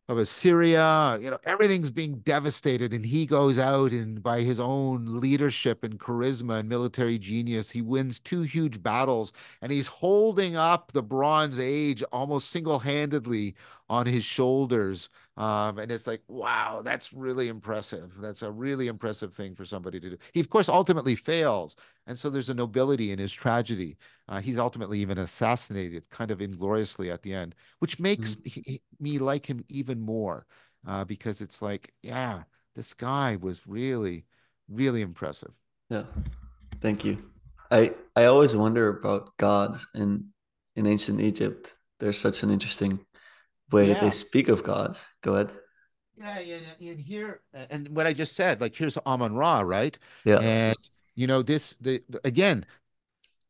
of Assyria. You know, everything's being devastated, and he goes out and by his own leadership and charisma and military genius, he wins two huge battles, and he's holding up the Bronze Age almost single-handedly on his shoulders. Um, and it's like, wow, that's really impressive. That's a really impressive thing for somebody to do. He, of course, ultimately fails. And so there's a nobility in his tragedy. Uh, he's ultimately even assassinated kind of ingloriously at the end, which makes he, me like him even more uh, because it's like, yeah, this guy was really, really impressive. Yeah. Thank you. I, I always wonder about gods in, in ancient Egypt. There's such an interesting way yeah. they speak of gods. Go ahead. Yeah, yeah, and here, and what I just said, like here's Amon Ra, right? Yeah. And you know this, the again,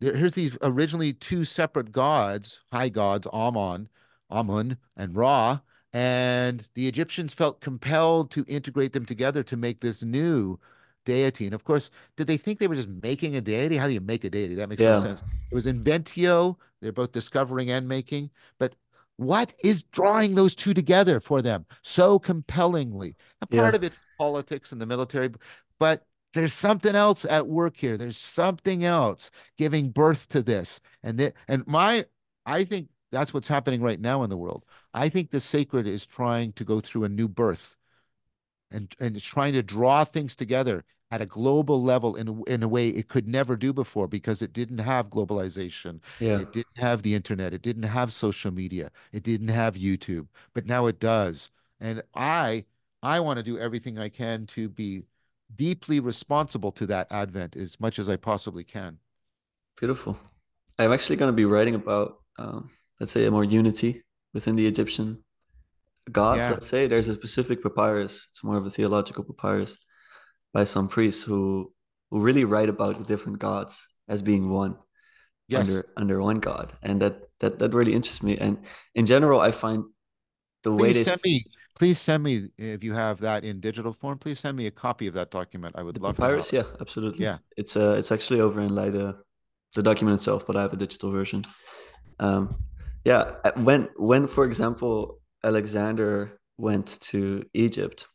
there, here's these originally two separate gods, high gods, Amon, Amun, and Ra, and the Egyptians felt compelled to integrate them together to make this new deity. And of course, did they think they were just making a deity? How do you make a deity? That makes yeah. no sense. It was inventio. They're both discovering and making. But what is drawing those two together for them so compellingly? And part yeah. of it's politics and the military, but there's something else at work here. There's something else giving birth to this. And th- and my I think that's what's happening right now in the world. I think the sacred is trying to go through a new birth and and it's trying to draw things together at a global level in, in a way it could never do before because it didn't have globalization. Yeah. It didn't have the internet. It didn't have social media. It didn't have YouTube, but now it does. And I I want to do everything I can to be deeply responsible to that advent as much as I possibly can. Beautiful. I'm actually going to be writing about, um, let's say, a more unity within the Egyptian gods. Yeah. Let's say there's a specific papyrus. It's more of a theological papyrus by some priests who who really write about the different gods as being one Yes. under under one god, and that that that really interests me. And in general, I find the way Please they send me, please send me if you have that in digital form. Please send me a copy of that document. I would the love to have papyrus, yeah, absolutely. Yeah. It's uh it's actually over in Leiden, the document itself, but I have a digital version. Um, yeah, uh, when when for example Alexander went to Egypt,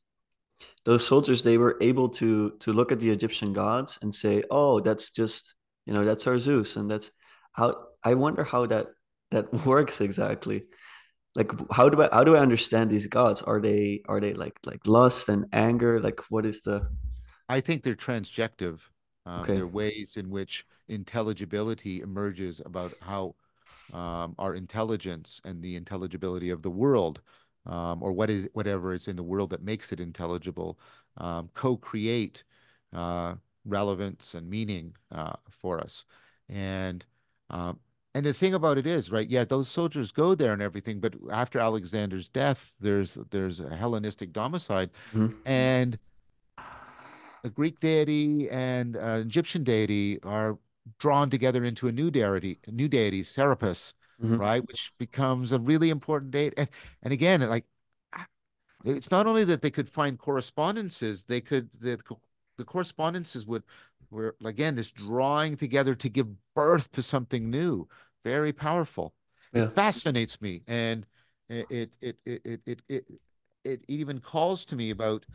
those soldiers they were able to to look at the Egyptian gods and say, "Oh, that's just you know that's our Zeus," and that's how I wonder how that that works exactly. Like, how do I how do I understand these gods? Are they are they like like lust and anger? Like, what is the I think they're transjective. Um, okay? they're ways in which intelligibility emerges about how um, our intelligence and the intelligibility of the world, um, or what is whatever is in the world that makes it intelligible, um, co-create uh, relevance and meaning uh, for us. And um, and the thing about it is, right? Yeah, those soldiers go there and everything, but after Alexander's death, there's there's a Hellenistic domicide, Mhm, and a Greek deity and an Egyptian deity are drawn together into a new deity, a new deity, Serapis, mhm. right? Which becomes a really important date. And, and again, like it's not only that they could find correspondences, they could the the correspondences would were again this drawing together to give birth to something new, very powerful. It fascinates me, and it it it it it, it, it even calls to me about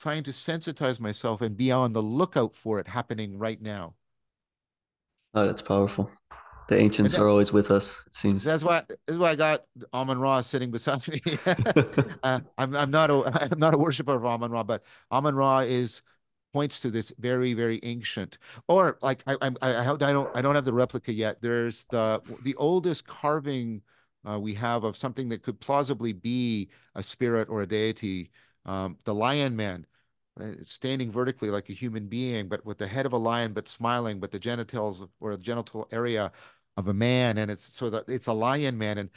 trying to sensitize myself and be on the lookout for it happening right now. Oh, that's powerful. The ancients that, are always with us, it seems. that's why this is why I got Amon Ra sitting beside me. uh, I'm I'm not a I'm not a worshiper of Amon Ra, but Amon Ra is points to this very very ancient or like I I I, I don't I don't have the replica yet. There's the the oldest carving uh, we have of something that could plausibly be a spirit or a deity. Um, the Lion Man uh, standing vertically like a human being, but with the head of a lion, but smiling, but the genitals or the genital area of a man, and it's so that it's a lion man. And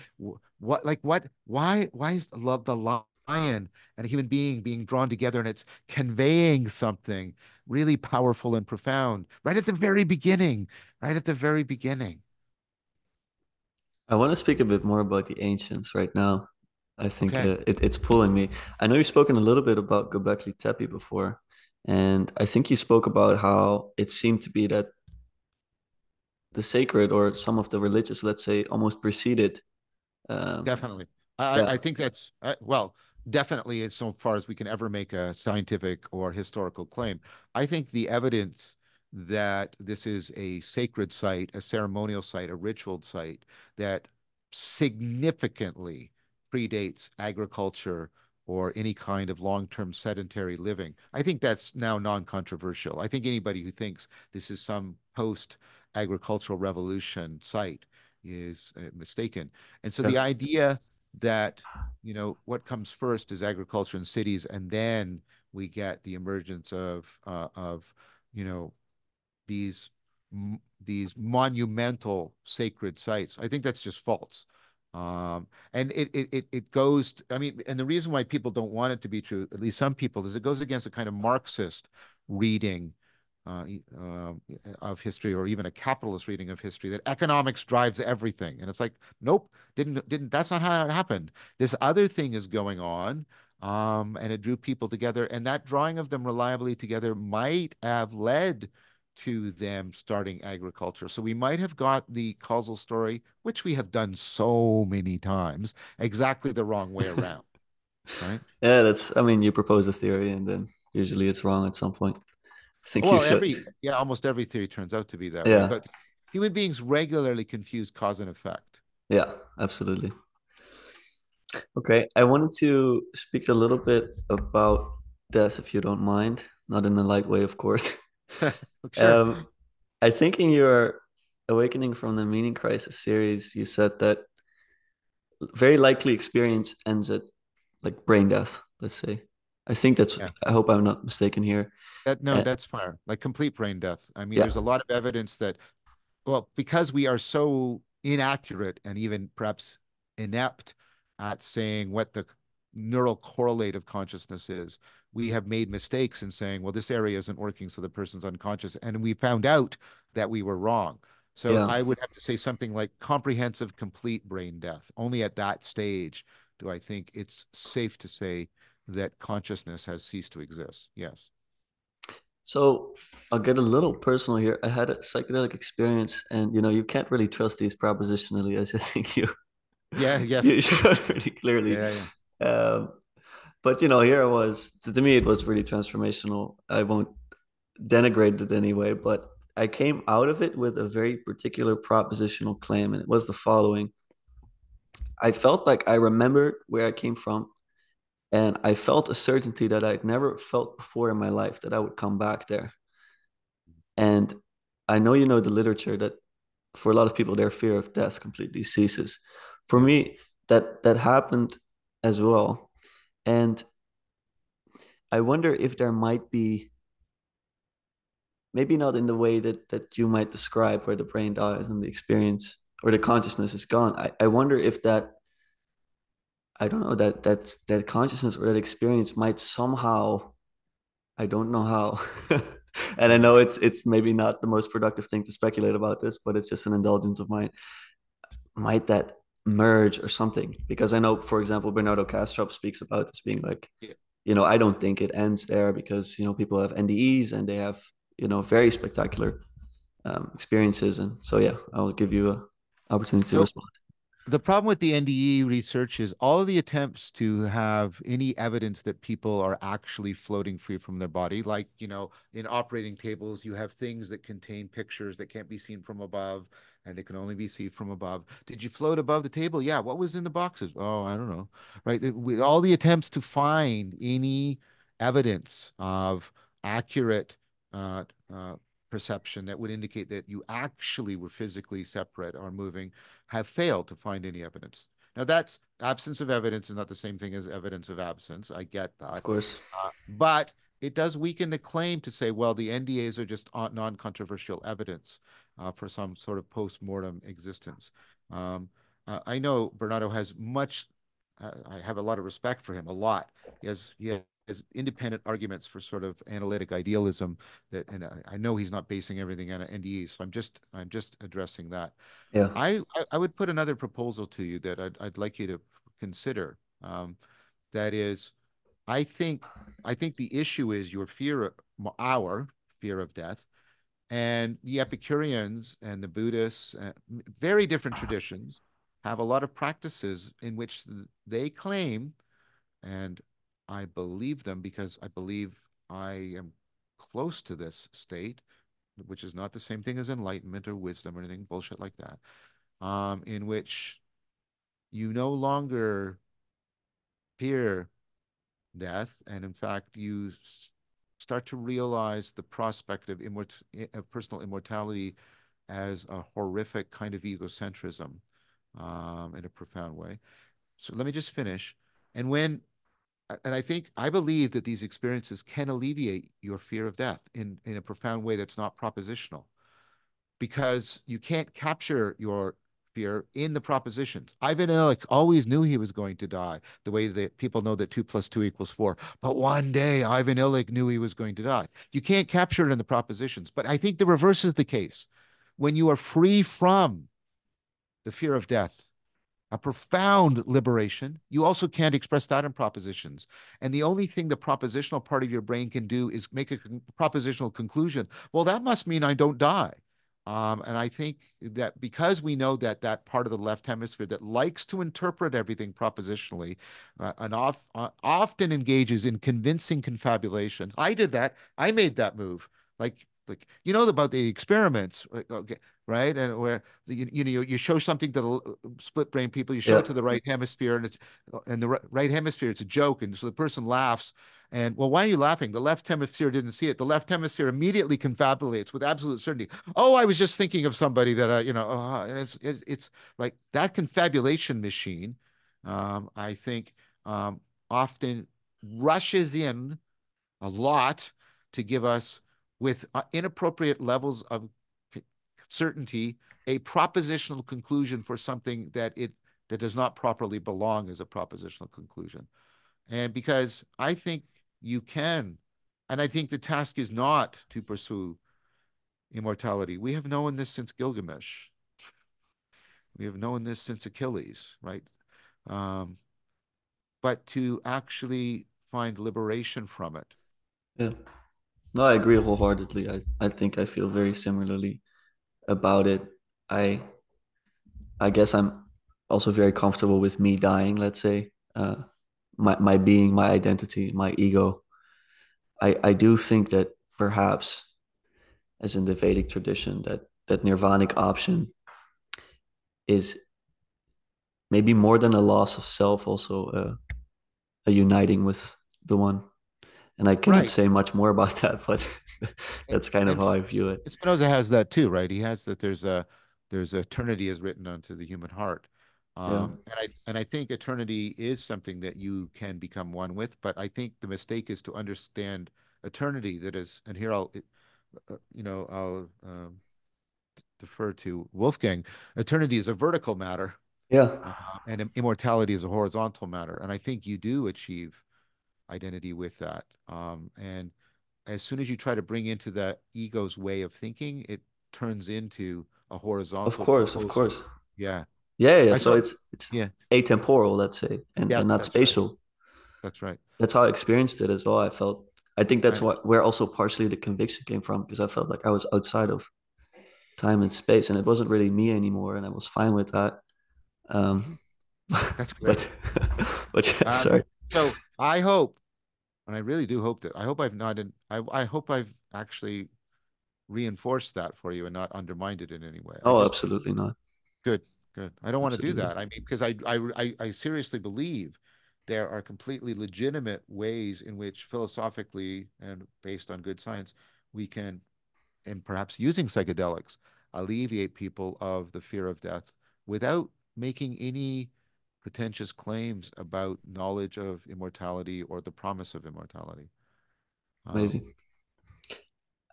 what, like, what, why, why is love the lion and a human being being drawn together, and it's conveying something really powerful and profound right at the very beginning, right at the very beginning. I want to speak a bit more about the ancients right now. I think Okay, uh, it, it's pulling me. I know you've spoken a little bit about Göbekli Tepe before, and I think you spoke about how it seemed to be that the sacred or some of the religious, let's say, almost preceded. Um, definitely. I yeah, I think that's uh, well. Definitely, as so far as we can ever make a scientific or historical claim. I think the evidence that this is a sacred site, a ceremonial site, a ritual site that significantly predates agriculture or any kind of long-term sedentary living. I think that's now non-controversial. I think anybody who thinks this is some post-agricultural revolution site is uh, mistaken. And so yeah, the idea that, you know, what comes first is agriculture in cities, and then we get the emergence of uh, of, you know, these these monumental sacred sites. I think that's just false. Um, and it, it it it goes. To, I mean, and the reason why people don't want it to be true, at least some people, is it goes against a kind of Marxist reading uh, uh, of history, or even a capitalist reading of history, that economics drives everything. And it's like, nope, didn't didn't. That's not how it happened. This other thing is going on. Um, and it drew people together, and that drawing of them reliably together might have led to them starting agriculture. So we might have got the causal story, which we have done so many times, exactly the wrong way around, right? yeah. That's. I mean, you propose a theory, and then usually it's wrong at some point. Think Well, every, yeah, almost every theory turns out to be that way, Yeah, but human beings regularly confuse cause and effect. yeah, absolutely. Okay, I wanted to speak a little bit about death, if you don't mind. Not in a light way, of course. Sure. Um, I think in your Awakening from the Meaning Crisis series, you said that very likely experience ends at like brain death, let's say. I think that's. Yeah. I hope I'm not mistaken here. That no, Uh, that's fine. Like complete brain death. I mean, yeah, there's a lot of evidence that, well, because we are so inaccurate and even perhaps inept at saying what the neural correlate of consciousness is, we have made mistakes in saying, well, this area isn't working, so the person's unconscious. And we found out that we were wrong. So yeah. I would have to say something like comprehensive, complete brain death. Only at that stage do I think it's safe to say that consciousness has ceased to exist. Yes. So I'll get a little personal here. I had a psychedelic experience, and you know, you can't really trust these propositionally, as I think you Yeah, you showed pretty clearly. Yeah, yeah. Um, but you know, here I was. To, to me, it was really transformational. I won't denigrate it anyway, but I came out of it with a very particular propositional claim, and it was the following: I felt like I remembered where I came from, and I felt a certainty that I'd never felt before in my life that I would come back there. And I know you know the literature that for a lot of people their fear of death completely ceases. For me, that that happened as well. And I wonder if there might be maybe not in the way that that you might describe where the brain dies and the experience or the consciousness is gone. I, I wonder if that I don't know that that's that consciousness or that experience might somehow I don't know how. and I know it's it's maybe not the most productive thing to speculate about this, but it's just an indulgence of mine. Might that merge or something? Because I know, for example, Bernardo Kastrup speaks about this being like, Yeah. you know, I don't think it ends there because you know people have NDEs and they have you know very spectacular um, experiences, and so yeah, I'll give you a opportunity to So respond. The problem with the NDE research is all the attempts to have any evidence that people are actually floating free from their body, like, you know, in operating tables, you have things that contain pictures that can't be seen from above and they can only be seen from above. Did you float above the table? Yeah. What was in the boxes? Oh, I don't know. Right. With all the attempts to find any evidence of accurate uh, uh, perception that would indicate that you actually were physically separate or moving have failed to find any evidence. Now, that's absence of evidence is not the same thing as evidence of absence. I get that. Of course, Uh, but it does weaken the claim to say, well, the NDEs are just non-controversial evidence uh, for some sort of post-mortem existence. Um, uh, I know Bernardo has much, uh, I have a lot of respect for him, a lot. He has, he has independent arguments for sort of analytic idealism that, and I, I know he's not basing everything on NDEs, so I'm just, I'm just addressing that. yeah, I, I, I would put another proposal to you that I'd, I'd like you to consider. Um, that is, I think I think the issue is your fear of our fear of death, and the Epicureans and the Buddhists, uh, very different traditions, have a lot of practices in which they claim, and I believe them because I believe I am close to this state, which is not the same thing as enlightenment or wisdom or anything bullshit like that um, in which you no longer fear death, and in fact, you start to realize the prospect of, immort- of personal immortality as a horrific kind of egocentrism um, in a profound way. So let me just finish. And when, and I think, I believe that these experiences can alleviate your fear of death in, in a profound way that's not propositional because you can't capture your fear in the propositions. Ivan Ilyich always knew he was going to die, the way that people know that two plus two equals four. But one day, Ivan Ilyich knew he was going to die. You can't capture it in the propositions. But I think the reverse is the case. When you are free from the fear of death, a profound liberation. You also can't express that in propositions. And the only thing the propositional part of your brain can do is make a con- propositional conclusion. Well, that must mean I don't die. Um, and I think that because we know that that part of the left hemisphere that likes to interpret everything propositionally uh, and off, uh, often engages in convincing confabulation. I did that. I made that move. Like, like you know about the experiments, okay, right? And where you, you know you you show something to the split brain people, you show yeah, it to the right hemisphere, and it's and the ri- right hemisphere it's a joke, and so the person laughs. And well, why are you laughing? The left hemisphere didn't see it. The left hemisphere immediately confabulates with absolute certainty. Oh, I was just thinking of somebody that uh, you know, uh, and it's it's, it's like that confabulation machine. Um, I think um, often rushes in a lot to give us with uh, inappropriate levels of certainty a propositional conclusion for something that it that does not properly belong as a propositional conclusion. And because I think you can, and I think the task is not to pursue immortality. We have known this since Gilgamesh. We have known this since Achilles, right? Um, but to actually find liberation from it. Yeah. No, I agree wholeheartedly. I, I think I feel very similarly about it. I I guess I'm also very comfortable with me dying, let's say. Uh, my my being, my identity, my ego. I I do think that perhaps as in the Vedic tradition that that nirvanic option is maybe more than a loss of self also uh, a uniting with the one and i cannot right. say much more about that but that's kind of how i view it spinoza has that too right he has that there's a there's eternity is written onto the human heart um, yeah. and i and i think eternity is something that you can become one with but i think the mistake is to understand eternity that is and here i'll uh, you know i'll um, defer to wolfgang eternity is a vertical matter yeah. Uh, and immortality is a horizontal matter. And I think you do achieve identity with that. Um, and as soon as you try to bring into the ego's way of thinking, it turns into a horizontal. Of course, proposal. of course. Yeah. Yeah, yeah. I so thought, it's it's yeah. atemporal, let's say, and, yeah, and not spatial. Right. That's right. That's how I experienced it as well. I felt I think that's right. what where also partially the conviction came from because I felt like I was outside of time and space and it wasn't really me anymore and I was fine with that. Um, That's great. But, but yeah, um, sorry. So I hope, and I really do hope that I hope I've not, in, I, I hope I've actually reinforced that for you and not undermined it in any way. Oh, just, absolutely not. Good, good. I don't absolutely. want to do that. I mean, because I, I, I, I seriously believe there are completely legitimate ways in which philosophically and based on good science we can and perhaps using psychedelics alleviate people of the fear of death without making any pretentious claims about knowledge of immortality or the promise of immortality. Amazing. Um,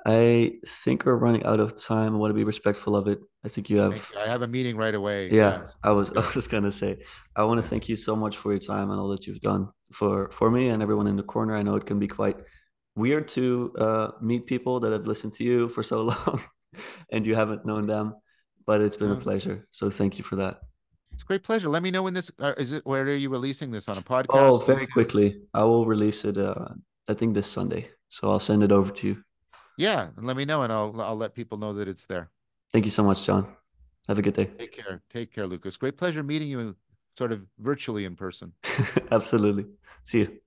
I think we're running out of time. I want to be respectful of it. I think you have. I have a meeting right away. Yeah. I was. I was gonna say. I want to thank you so much for your time and all that you've done for for me and everyone in the corner. I know it can be quite weird to uh, meet people that have listened to you for so long, and you haven't known them. But it's been a pleasure. So thank you for that. Great pleasure. Let me know when this uh, is it. Where are you releasing this on a podcast? Oh, very quickly. I will release it. Uh, I think this Sunday. So I'll send it over to you. Yeah, and let me know, and I'll I'll let people know that it's there. Thank you so much, John. Have a good day. Take care. Take care, Lucas. Great pleasure meeting you, sort of virtually in person. Absolutely. See you.